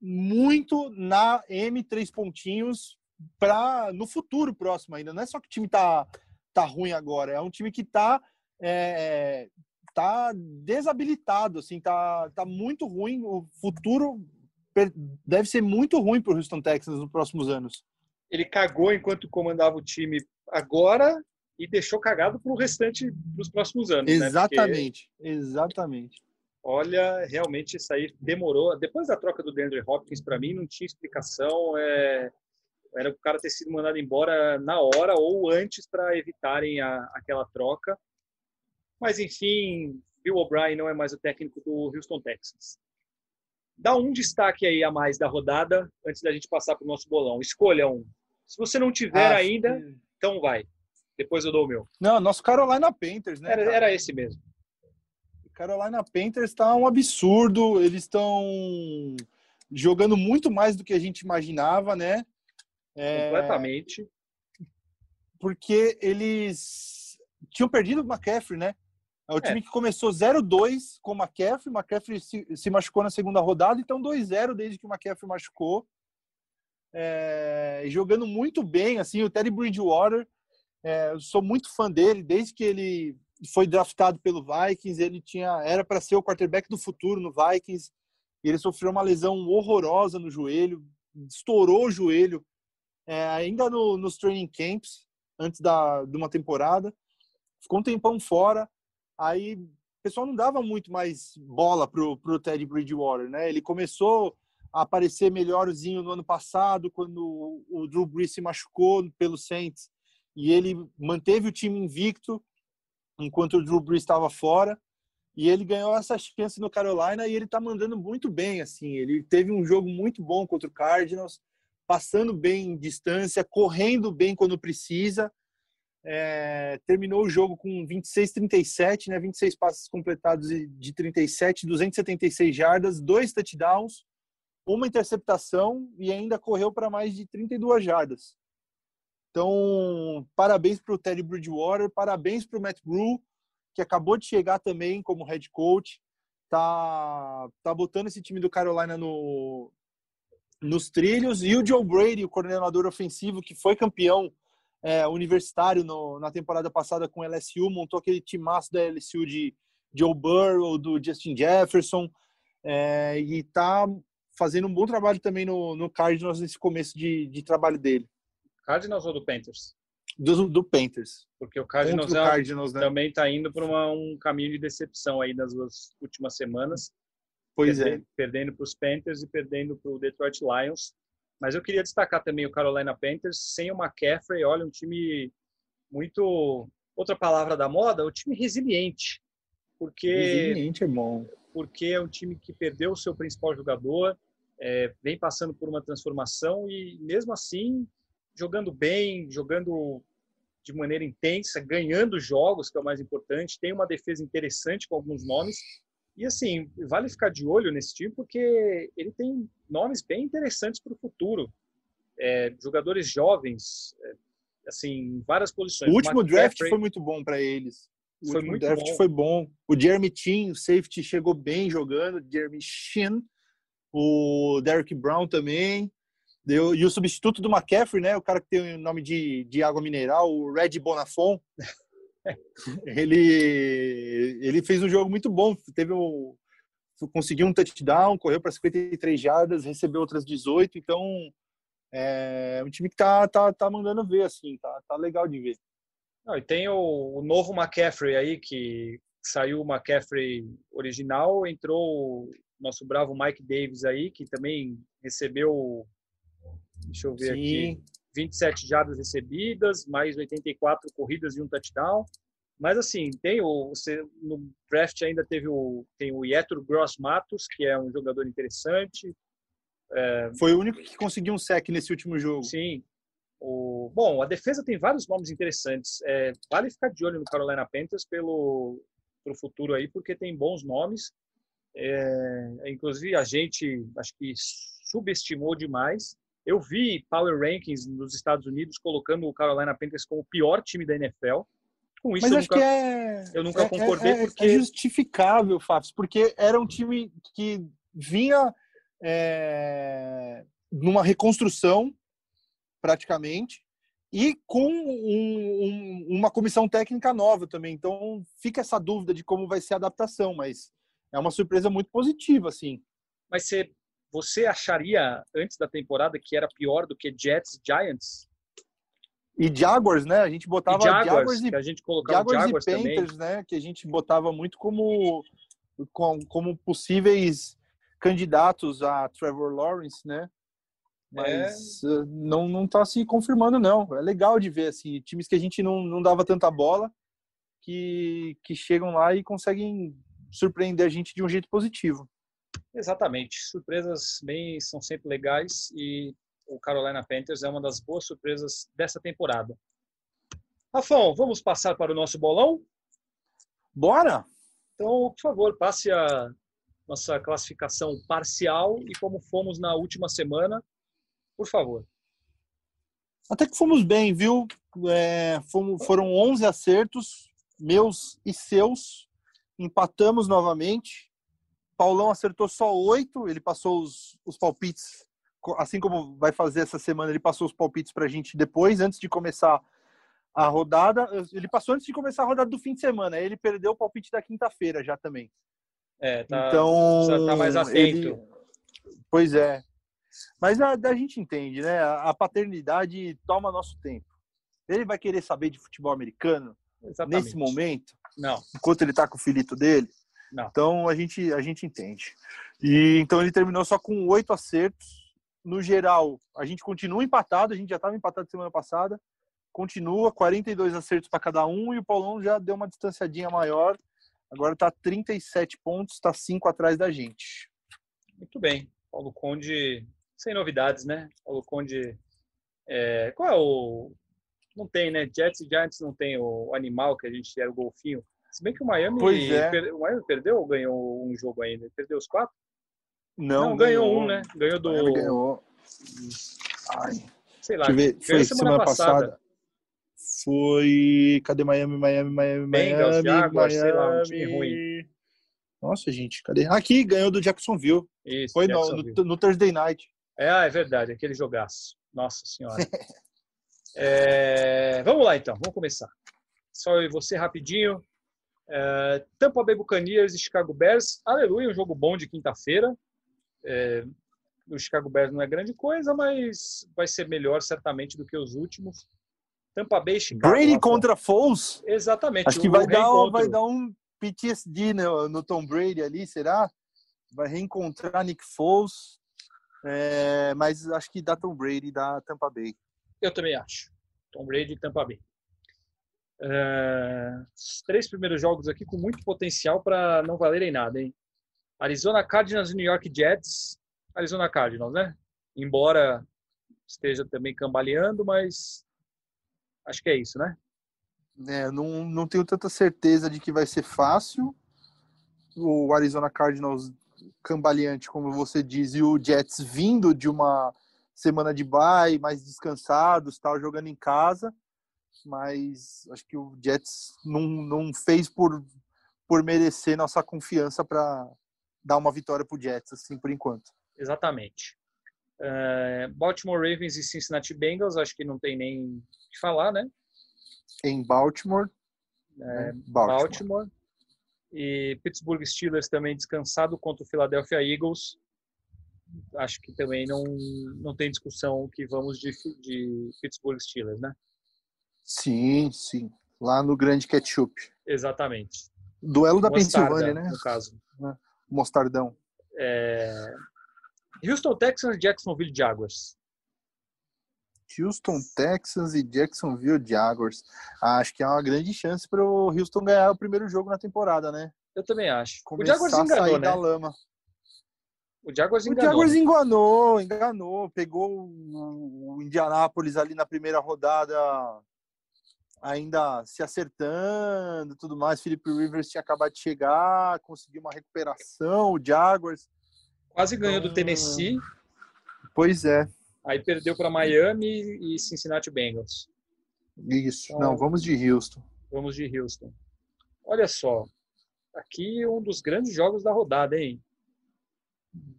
muito na M três pontinhos para no futuro próximo ainda. Não é só que o time tá tá ruim agora, é um time que tá é, tá desabilitado, assim, tá tá muito ruim. O futuro deve ser muito ruim para o Houston Texans nos próximos anos. Ele cagou enquanto comandava o time agora e deixou cagado para o restante dos próximos anos. Exatamente, né? exatamente. Olha, realmente isso aí demorou. Depois da troca do DeAndre Hopkins, para mim não tinha explicação. É... Era o cara ter sido mandado embora na hora ou antes para evitarem a, aquela troca. Mas enfim, Bill O'Brien não é mais o técnico do Houston Texans. Dá um destaque aí a mais da rodada antes da gente passar para o nosso bolão. Escolha um. Se você não tiver ah, ainda, sim. então vai. Depois eu dou o meu. Não, nosso Carolina Panthers, né? Era, era esse mesmo. Carolina Panthers está um absurdo. Eles estão jogando muito mais do que a gente imaginava, né? É... Completamente. Porque eles tinham perdido o McCaffrey, né? É o time é. que começou 0-2 com o McCaffrey. O McCaffrey se, se, machucou na segunda rodada, então 2-0 desde que o McCaffrey machucou. É, jogando muito bem, assim, o Teddy Bridgewater é, sou muito fã dele, desde que ele foi draftado pelo Vikings, ele tinha era para ser o quarterback do futuro no Vikings. Ele sofreu uma lesão horrorosa no joelho, estourou o joelho é, ainda no, nos training camps antes da, de uma temporada. Ficou um tempão fora. Aí o pessoal não dava muito mais bola pro, pro Teddy Bridgewater, né? Ele começou a aparecer melhorzinho no ano passado, quando o Drew Brees se machucou pelo Saints e ele manteve o time invicto enquanto o Drew Brees estava fora e ele ganhou essa chance no Carolina e ele está mandando muito bem assim ele teve um jogo muito bom contra o Cardinals passando bem em distância correndo bem quando precisa é, terminou o jogo com 26-37 né 26 passes completados de 37 276 jardas dois touchdowns uma interceptação e ainda correu para mais de 32 jardas então, parabéns para o Teddy Bridgewater, parabéns para o Matt Rule, que acabou de chegar também como head coach. Tá, tá botando esse time do Carolina no, nos trilhos. E o Joe Brady, o coordenador ofensivo, que foi campeão é, universitário no, na temporada passada com LSU, montou aquele timaço da LSU de Joe Burrow, do Justin Jefferson, é, e tá fazendo um bom trabalho também no, no Cardinals nesse começo de, de trabalho dele. Cardinals ou do Panthers? Do, do Panthers. Porque o Cardinals, o é- Cardinals, né? também está indo para um caminho de decepção aí nas duas últimas semanas. Pois é. perdendo, perdendo para os Panthers e perdendo para o Detroit Lions. Mas eu queria destacar também o Carolina Panthers sem o McCaffrey. Olha, um time muito. Outra palavra da moda, o time resiliente. Porque, Resiliente é bom. porque é um time que perdeu o seu principal jogador, é, vem passando por uma transformação e, mesmo assim, jogando bem, jogando de maneira intensa, ganhando jogos, que é o mais importante. Tem uma defesa interessante com alguns nomes. E assim, vale ficar de olho nesse time porque ele tem nomes bem interessantes para o futuro. É, jogadores jovens, é, assim, em várias posições. O último McCaffrey draft foi muito bom para eles. O Foi muito draft bom. foi bom. O Jeremy Chin, o safety, chegou bem jogando. Jeremy Chin. O Derrick Brown também. Deu, e o substituto do McCaffrey, né? O cara que tem o nome de, de água mineral, o Red Bonafon. *laughs* *laughs* ele, ele fez um jogo muito bom. Teve o, conseguiu um touchdown, correu para 53 jardas, recebeu outras 18. Então, é um time que tá, tá, tá mandando ver, assim. Tá, tá legal de ver. Não, e tem o, o novo McCaffrey aí, que saiu o McCaffrey original, entrou o nosso bravo Mike Davis aí, que também recebeu, deixa eu ver aqui, 27 jardas recebidas, mais 84 corridas e um touchdown. Mas assim, tem o no draft ainda teve o tem o Yetur Gross Matos, que é um jogador interessante. Foi o único que conseguiu um sec nesse último jogo. Sim. O, bom, a defesa tem vários nomes interessantes. É, vale ficar de olho no Carolina Panthers pelo pro futuro aí, porque tem bons nomes. É, inclusive a gente acho que subestimou demais. Eu vi Power Rankings nos Estados Unidos colocando o Carolina Panthers como o pior time da NFL. Com isso Mas eu acho nunca, que é. eu nunca é- concordei é, é- porque- é justificável, Fábio, porque era um time que vinha é, numa reconstrução, praticamente, e com um- um- uma comissão técnica nova também. Então fica essa dúvida de como vai ser a adaptação, mas é uma surpresa muito positiva, assim. Mas você, você acharia antes da temporada que era pior do que Jets e Giants? E Jaguars, né? A gente botava e Jaguars, Jaguars e que a gente colocava Jaguars, Jaguars, e também. Panthers, né? Que a gente botava muito como, como, possíveis candidatos a Trevor Lawrence, né? Mas eh, não, não tá se confirmando, não. É legal de ver, assim, times que a gente não, não dava tanta bola que, que chegam lá e conseguem surpreender a gente de um jeito positivo. Exatamente. Surpresas bem são sempre legais e o Carolina Panthers é uma das boas surpresas dessa temporada. Rafão, vamos passar para o nosso bolão? Bora? Então, por favor, passe a nossa classificação parcial e como fomos na última semana, por favor. Até que fomos bem, viu? É, fomos- foram 11 acertos, meus e seus. Empatamos novamente. Paulão acertou só oito, ele passou os, os palpites, assim como vai fazer essa semana, ele passou os palpites para a gente depois, antes de começar a rodada. Ele passou antes de começar a rodada do fim de semana, ele perdeu o palpite da quinta-feira já também. É, tá, então, tá mais atento. ele- Pois é. Mas a, a gente entende, né? A, a paternidade toma nosso tempo. Ele vai querer saber de futebol americano Exatamente. nesse momento, Não, enquanto ele tá com o filito dele. Não. Então a gente, a gente entende. E então ele terminou só com oito acertos. No geral, a gente continua empatado, a gente já estava empatado semana passada. Continua 42 acertos para cada um e o Paulão já deu uma distanciadinha maior. Agora tá 37 pontos, tá 5 atrás da gente. muito bem. Paulo Conde, sem novidades, né? Paulo Conde, é, qual é o... Não tem, né? Jets e Giants não tem o, o animal que a gente era o golfinho. Se bem que o Miami, Pois é. per- o Miami perdeu ou ganhou um jogo ainda? Perdeu os quatro? Não, Não, ganhou, um, né? Ganhou do... Miami ganhou. Ai, Sei lá, ver. ganhou Foi semana, passada. Foi. Cadê Miami, Miami, Miami, Bengals, Miami? Jaguars, sei lá, um time Miami. Nossa, gente, cadê? Aqui, ganhou do Jacksonville. Isso, Foi no, Jacksonville. no, no Thursday Night. É, ah, é verdade, aquele jogaço. Nossa senhora. *laughs* É, vamos lá então, vamos começar. Só eu e você rapidinho. É, Tampa Bay Buccaneers e Chicago Bears. Aleluia, um jogo bom de quinta-feira. É, o Chicago Bears não é grande coisa, mas vai ser melhor certamente do que os últimos. Tampa Bay Chicago. Brady contra Foles? Exatamente. Acho que vai dar, vai dar um PTSD no, no Tom Brady ali, será? Vai reencontrar Nick Foles. É, mas acho que dá Tom Brady da Tampa Bay. Eu também acho. Tom Brady e Tampa Bay. É, três primeiros jogos aqui com muito potencial para não valerem nada, hein? Arizona Cardinals e New York Jets. Arizona Cardinals, né? Embora esteja também cambaleando, mas acho que é isso, né? É, não, não tenho tanta certeza de que vai ser fácil. O Arizona Cardinals cambaleante, como você diz, e o Jets vindo de uma semana de bye, mais descansados, tal, jogando em casa. Mas acho que o Jets não, não fez por, por merecer nossa confiança para dar uma vitória para o Jets, assim, por enquanto. Exatamente. Uh, Baltimore Ravens e Cincinnati Bengals, acho que não tem nem que falar, né? Em Baltimore. É, Baltimore. Baltimore. E Pittsburgh Steelers também descansado contra o Philadelphia Eagles. Acho que também não, não tem discussão que vamos de, de Pittsburgh Steelers, né? Sim, sim. Lá no grande ketchup. Exatamente. Duelo da Mostarda, Pensilvânia, né? No caso. É, mostardão. É... Houston Texans e Jacksonville Jaguars. Houston Texans e Jacksonville Jaguars. acho que é uma grande chance para o Houston ganhar o primeiro jogo na temporada, né? Eu também acho. Começar o Jaguars enganou, né? da lama. O Jaguars enganou. O Jaguars enganou, enganou. Pegou o Indianápolis ali na primeira rodada, ainda se acertando tudo mais. Felipe Rivers tinha acabado de chegar, conseguiu uma recuperação. O Jaguars. Quase ganhou do Tennessee. Pois é. Aí perdeu para Miami e Cincinnati Bengals. Isso. Então, Não, vamos de Houston. Vamos de Houston. Olha só. Aqui um dos grandes jogos da rodada, hein?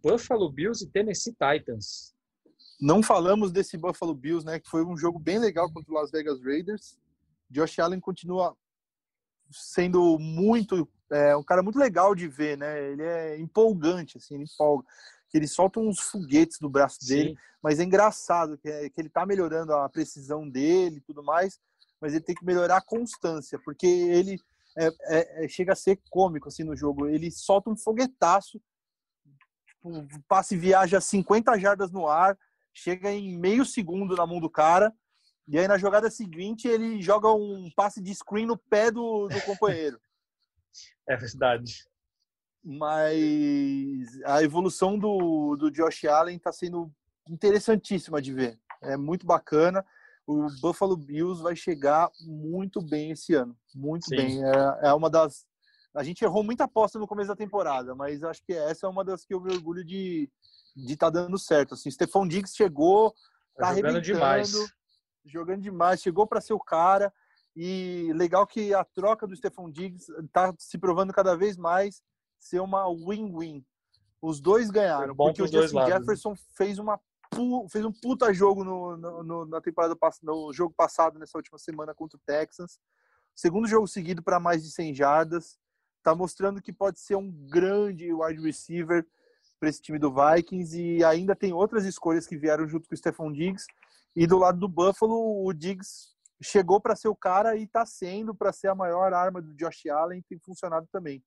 Buffalo Bills e Tennessee Titans. Não falamos desse Buffalo Bills, né? Que foi um jogo bem legal contra o Las Vegas Raiders. Josh Allen continua sendo muito é um cara muito legal de ver, né? Ele é empolgante, assim, ele empolga ele solta uns foguetes do braço dele, Sim. mas é engraçado que, é, que ele tá melhorando a precisão dele e tudo mais, mas ele tem que melhorar a constância, porque ele é, é, é chega a ser cômico assim no jogo. Ele solta um foguetaço, tipo, passa e viaja 50 jardas no ar, chega em meio segundo na mão do cara, e aí na jogada seguinte ele joga um passe de screen no pé do, do companheiro. *laughs* É verdade mas a evolução do, do Josh Allen está sendo interessantíssima de ver. É muito bacana. O Buffalo Bills vai chegar muito bem esse ano, muito Sim. bem. É, é, uma das. A gente errou muita aposta no começo da temporada, mas acho que essa é uma das que eu me orgulho de de estar tá dando certo. Assim, Stephon Diggs chegou, tá, tá jogando demais, jogando demais, chegou para ser o cara. E legal que a troca do Stephon Diggs está se provando cada vez mais ser uma win-win. Os dois ganharam, porque o Justin lados, Jefferson né? fez uma fez um puta jogo no, no, no, na temporada no jogo passado nessa última semana contra o Texans. Segundo jogo seguido para mais de 100 jardas, tá mostrando que pode ser um grande wide receiver para esse time do Vikings e ainda tem outras escolhas que vieram junto com o Stephon Diggs. E do lado do Buffalo, o Diggs chegou para ser o cara e está sendo para ser a maior arma do Josh Allen, tem funcionado também.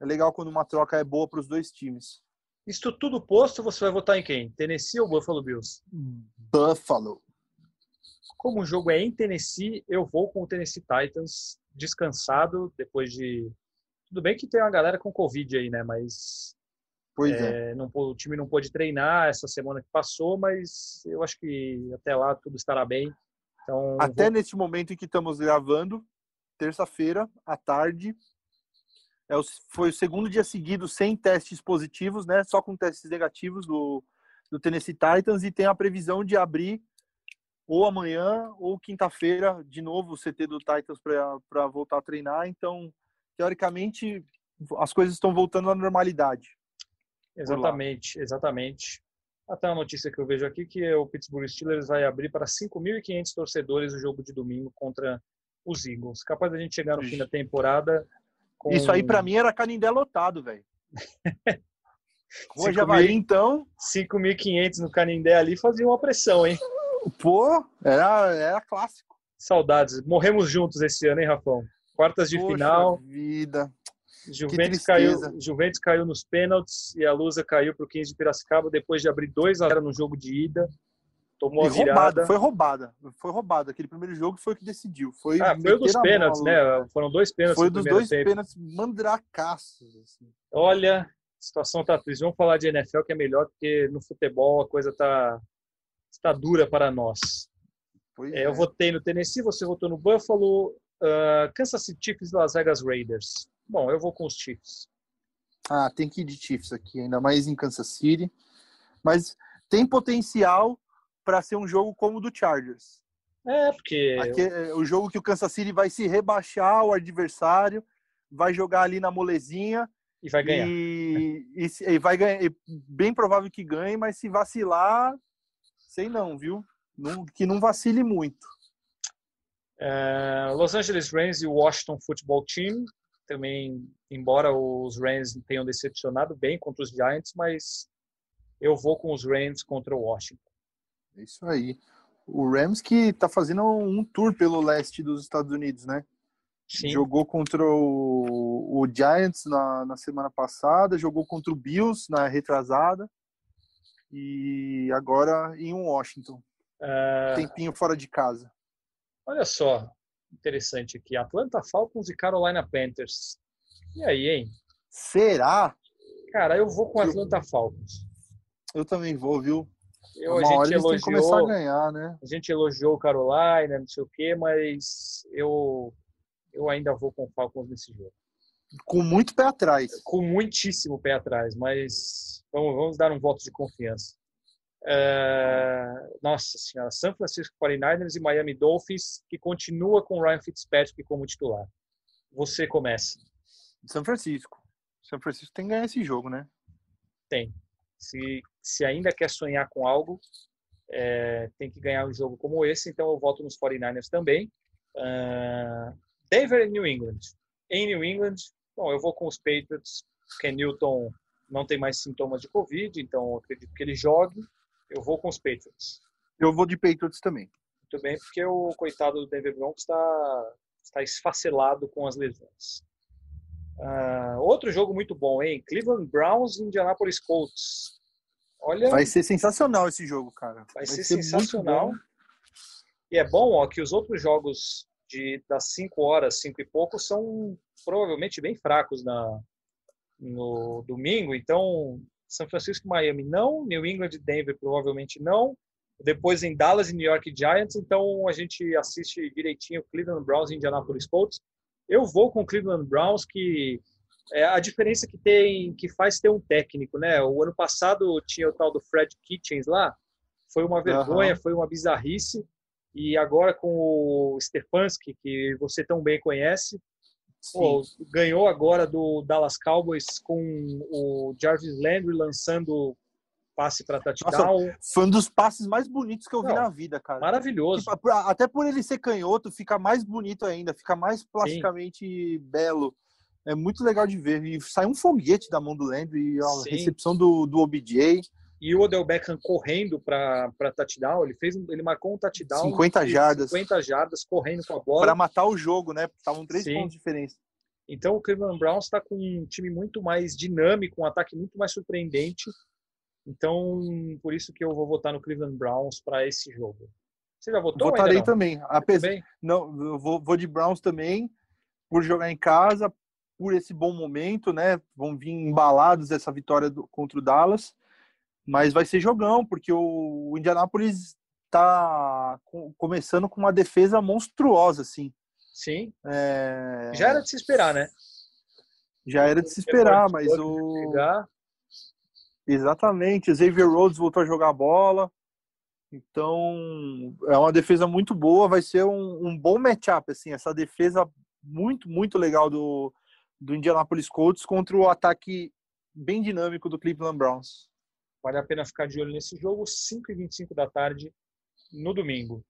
É legal quando uma troca é boa para os dois times. Isto tudo posto, você vai votar em quem? Tennessee ou Buffalo Bills? Buffalo. Como o jogo é em Tennessee, eu vou com o Tennessee Titans descansado depois de. Tudo bem que tem uma galera com Covid aí, né? Mas. Pois é. é. Não, o time não pôde treinar essa semana que passou, mas eu acho que até lá tudo estará bem. Então, até vou... neste momento em que estamos gravando, terça-feira, à tarde, é o, foi o segundo dia seguido sem testes positivos, né? Só com testes negativos do, do Tennessee Titans e tem a previsão de abrir ou amanhã ou quinta-feira de novo o CT do Titans para voltar a treinar. Então, teoricamente, as coisas estão voltando à normalidade. Exatamente, exatamente. Até a notícia que eu vejo aqui que o Pittsburgh Steelers vai abrir para 5.500 torcedores o jogo de domingo contra os Eagles. Capaz da gente chegar no fim da temporada com... Isso aí para mim era Canindé lotado, velho. *laughs* Rua Javari, então. 5.500 no Canindé ali fazia uma pressão, hein? Pô, era, era clássico. Saudades. Morremos juntos esse ano, hein, Rafão? Quartas de Poxa final. vida. Juventus caiu. Juventus caiu nos pênaltis e a Lusa caiu para o 15 de Piracicaba depois de abrir 2 a 0 no jogo de ida. Tomou E a virada. roubada, foi roubada. Foi roubada. Aquele primeiro jogo foi o que decidiu. Foi, Ah, foi o dos pênaltis, né? Foram dois pênaltis Foi dos dois tempo. pênaltis mandracaços. assim. Olha, a situação tá triste. Vamos falar de NFL que é melhor, porque no futebol a coisa tá está dura para nós. Pois É, eu votei no Tennessee, você votou no Buffalo, ah, Kansas City Chiefs e Las Vegas Raiders. Bom, eu vou com os Chiefs. Ah, tem que ir de Chiefs aqui, ainda mais em Kansas City. Mas tem potencial para ser um jogo como o do Chargers. É, porque Aqui é o jogo que o Kansas City vai se rebaixar o adversário, vai jogar ali na molezinha e vai ganhar. e, e, e vai ganhar. e bem provável que ganhe, mas se vacilar, sei não, viu? Não- que não vacile muito. É, Los Angeles Rams e o Washington Football Team. Também, embora os Rams tenham decepcionado bem contra os Giants, mas eu vou com os Rams contra o Washington. É isso aí. O Rams que tá fazendo um tour pelo leste dos Estados Unidos, né? Sim, Jogou contra o, o Giants na, na semana passada, jogou contra o Bills na retrasada e agora em Washington. É, Tempinho fora de casa. olha só, interessante aqui. Atlanta Falcons e Carolina Panthers. E aí, hein? Será? Cara, eu vou com Atlanta Falcons. Eu também vou, viu? Eu, a Uma hora gente eles começar a elogiou, ganhar, né? a gente elogiou o Carolina, não sei o quê, mas eu eu ainda vou com o Falcons nesse jogo. Com muito pé atrás. Com muitíssimo pé atrás, mas vamos, vamos dar um voto de confiança. É, nossa senhora, San Francisco 49ers e Miami Dolphins, que continua com o Ryan Fitzpatrick como titular. Você começa. São Francisco. São Francisco tem que ganhar esse jogo, né? Tem. Se, se ainda quer sonhar com algo, é, tem que ganhar um jogo como esse, então eu voto nos 49ers também. Ah, Denver e New England. Em New England, bom, eu vou com os Patriots. Ken Newton não tem mais sintomas de Covid, então eu acredito que ele jogue. Eu vou com os Patriots. Eu vou de Patriots também. Muito bem, porque o coitado do Denver Broncos está, está esfacelado com as lesões. Ah, outro jogo muito bom, hein? Cleveland Browns e Indianapolis Colts. Olha, Vai ser sensacional esse jogo, cara. Vai ser muito sensacional. E é bom ó, que os outros jogos de, das 5 horas, 5 e pouco, são provavelmente bem fracos na, no domingo. Então, São Francisco e Miami não, New England e Denver provavelmente não. Depois em Dallas e New York Giants. Então, a gente assiste direitinho Cleveland Browns e Indianapolis Colts. Eu vou com Cleveland Browns, que é a diferença que tem, que faz ter um técnico, né? O ano passado tinha o tal do Fred Kitchens lá, foi uma vergonha, foi uma bizarrice. E agora com o Stefanski, que você tão bem conhece. Pô, ganhou agora do Dallas Cowboys com o Jarvis Landry lançando passe para touchdown. Foi um dos passes mais bonitos que eu vi Não, na vida, cara. Maravilhoso. Tipo, Até por ele ser canhoto, fica mais bonito ainda, fica mais plasticamente belo. É muito legal de ver. E sai um foguete da mão do Landry, e a Sim. recepção do, do OBJ. E o Odell Beckham correndo para touchdown, ele fez, um- ele marcou um touchdown 50 de jardas. 50 jardas correndo com a bola. Para matar o jogo, né? Estavam três Sim. pontos de diferença. Então o Cleveland Browns está com um time muito mais dinâmico, um ataque muito mais surpreendente. Então, por isso que eu vou votar no Cleveland Browns para esse jogo. Você já votou ou Votarei também. Apesar, não, eu vou, vou de Browns também, por jogar em casa, por esse bom momento, né? Vão vir embalados essa vitória do- contra o Dallas. Mas vai ser jogão, porque o, o Indianapolis tá co- começando com uma defesa monstruosa, assim. Sim. É, Já era de se esperar, né? já era de se esperar, mas o. chegar, Exatamente, Xavier Rhodes voltou a jogar bola. Então, é uma defesa muito boa, vai ser um, um bom matchup, assim, essa defesa muito, muito legal do, do Indianapolis Colts contra o ataque bem dinâmico do Cleveland Browns. Vale a pena ficar de olho nesse jogo, 5h25 da tarde, no domingo.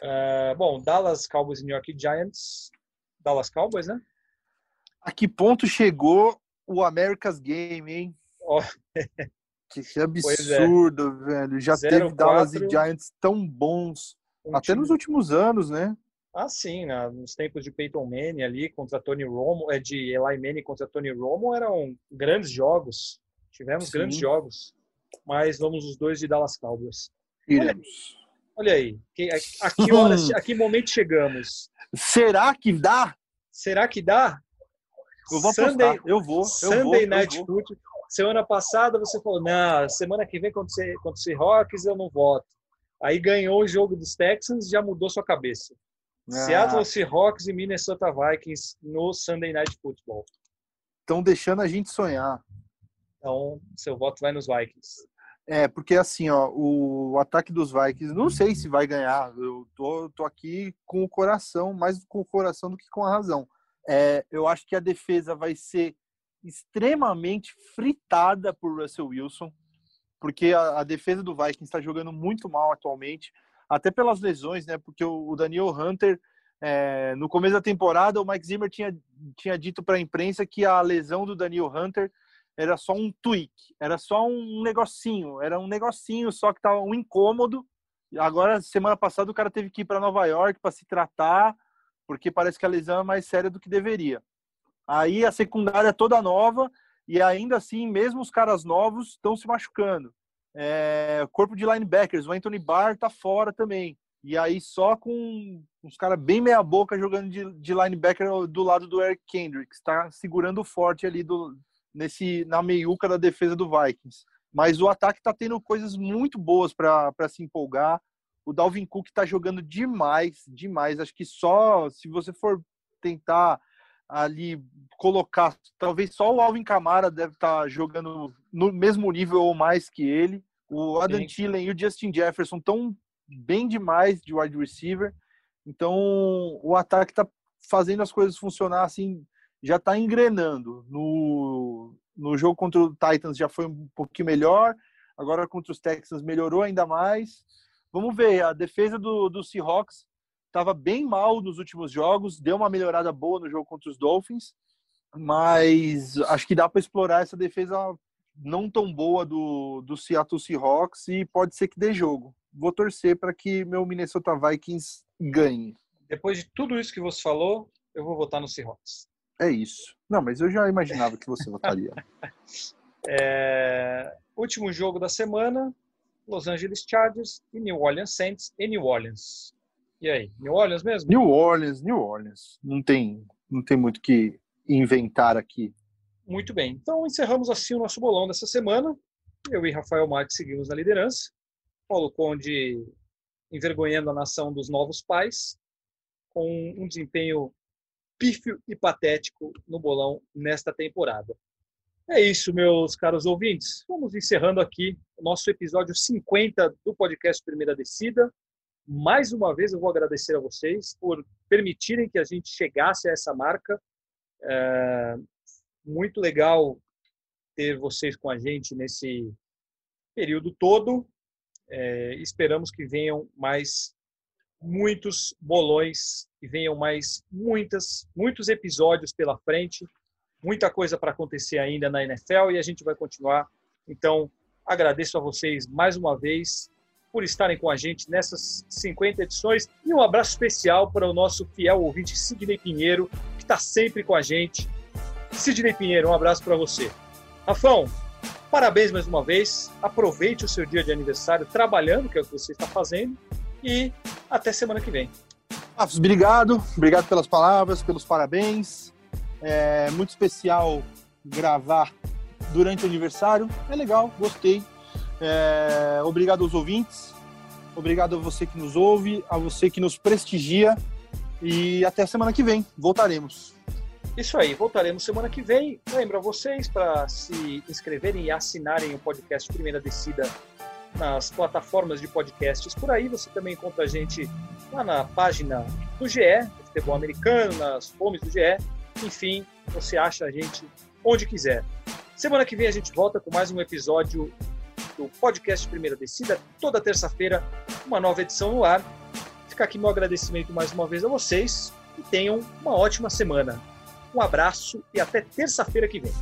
É, bom, Dallas Cowboys e New York Giants. Dallas Cowboys, né? A que ponto chegou o America's Game, hein? Ó, *laughs* Que, que absurdo, velho. Já 0-4. teve Dallas e Giants tão bons, um até time- nos últimos anos, né? Ah, sim, né? nos tempos de Peyton Manning ali contra Tony Romo, é de Eli Manning contra Tony Romo eram grandes jogos. Tivemos sim. grandes jogos, mas vamos os dois de Dallas Cowboys. Iremos. Olha, olha aí, a, que hora, a que momento chegamos? Será que dá? Será que dá? Eu vou Sunday, apostar. Eu vou. Eu Sunday vou, Night Football. Semana passada você falou, não, semana que vem contra o Seahawks eu não voto. Aí ganhou o jogo dos Texans já mudou sua cabeça. Ah. Seattle Seahawks e Minnesota Vikings no Sunday Night Football. Estão deixando a gente sonhar. Então, seu voto vai nos Vikings. É, porque assim, ó, o ataque dos Vikings, não sei se vai ganhar. Eu tô, tô aqui com o coração, mais com o coração do que com a razão. É, eu acho que a defesa vai ser extremamente fritada por Russell Wilson, porque a, a defesa do Vikings está jogando muito mal atualmente, até pelas lesões, né? Porque o, o Daniel Hunter, é, no começo da temporada, o Mike Zimmer tinha, tinha dito para a imprensa que a lesão do Daniel Hunter era só um tweak, era só um negocinho, era um negocinho só que estava um incômodo. Agora, semana passada, o cara teve que ir para Nova York para se tratar porque parece que a lesão é mais séria do que deveria. Aí a secundária é toda nova e ainda assim, mesmo os caras novos estão se machucando. É, corpo de linebackers, o Anthony Barr tá fora também. E aí só com os caras bem meia boca jogando de, de, linebacker do lado do Eric Kendricks, está segurando forte ali do, nesse na meiuca da defesa do Vikings. Mas o ataque está tendo coisas muito boas para se empolgar. O Dalvin Cook está jogando demais, demais. Acho que só se você for tentar ali colocar, talvez só o Alvin Kamara deve estar tá jogando no mesmo nível ou mais que ele. O Adam Thielen e o Justin Jefferson estão bem demais de wide receiver. Então, o ataque está fazendo as coisas funcionar assim, já está engrenando. No, no jogo contra o Titans já foi um pouquinho melhor, agora contra os Texans melhorou ainda mais. Vamos ver, a defesa do, do Seahawks estava bem mal nos últimos jogos, deu uma melhorada boa no jogo contra os Dolphins, mas acho que dá para explorar essa defesa não tão boa do, do Seattle Seahawks e pode ser que dê jogo. Vou torcer para que meu Minnesota Vikings ganhe. Depois de tudo isso que você falou, eu vou votar no Seahawks. É isso. Não, mas eu já imaginava que você votaria. *laughs* É... Último jogo da semana, Los Angeles Chargers e New Orleans Saints e New Orleans. E aí, New Orleans mesmo? New Orleans, New Orleans. Não tem, não tem muito que inventar aqui. Muito bem. Então encerramos assim o nosso bolão dessa semana. Eu e Rafael Marques seguimos na liderança. Paulo Conde envergonhando a nação dos novos pais, com um desempenho pífio e patético no bolão nesta temporada. É isso, meus caros ouvintes. Vamos encerrando aqui o nosso episódio 50 do podcast Primeira Descida. Mais uma vez eu vou agradecer a vocês por permitirem que a gente chegasse a essa marca. É muito legal ter vocês com a gente nesse período todo. É, esperamos que venham mais muitos bolões e venham mais muitas muitos episódios pela frente muita coisa para acontecer ainda na NFL e a gente vai continuar. Então, agradeço a vocês mais uma vez por estarem com a gente nessas 50 edições e um abraço especial para o nosso fiel ouvinte Sidney Pinheiro, que está sempre com a gente. Sidney Pinheiro, um abraço para você. Rafão, parabéns mais uma vez. Aproveite o seu dia de aniversário trabalhando, que é o que você está fazendo, e até semana que vem. Obrigado, obrigado pelas palavras, pelos parabéns. É muito especial gravar durante o aniversário. É legal, gostei. É, obrigado aos ouvintes. Obrigado a você que nos ouve, a você que nos prestigia. E até semana que vem. Voltaremos. Isso aí, voltaremos semana que vem. Lembro a vocês para se inscreverem e assinarem o podcast Primeira Descida nas plataformas de podcasts por aí. Você também encontra a gente lá na página do GE, do futebol americano, nas fomes do GE enfim, você acha a gente onde quiser. Semana que vem a gente volta com mais um episódio do podcast Primeira Descida, toda terça-feira, uma nova edição no ar. Fica aqui meu agradecimento mais uma vez a vocês e tenham uma ótima semana. Um abraço e até terça-feira que vem.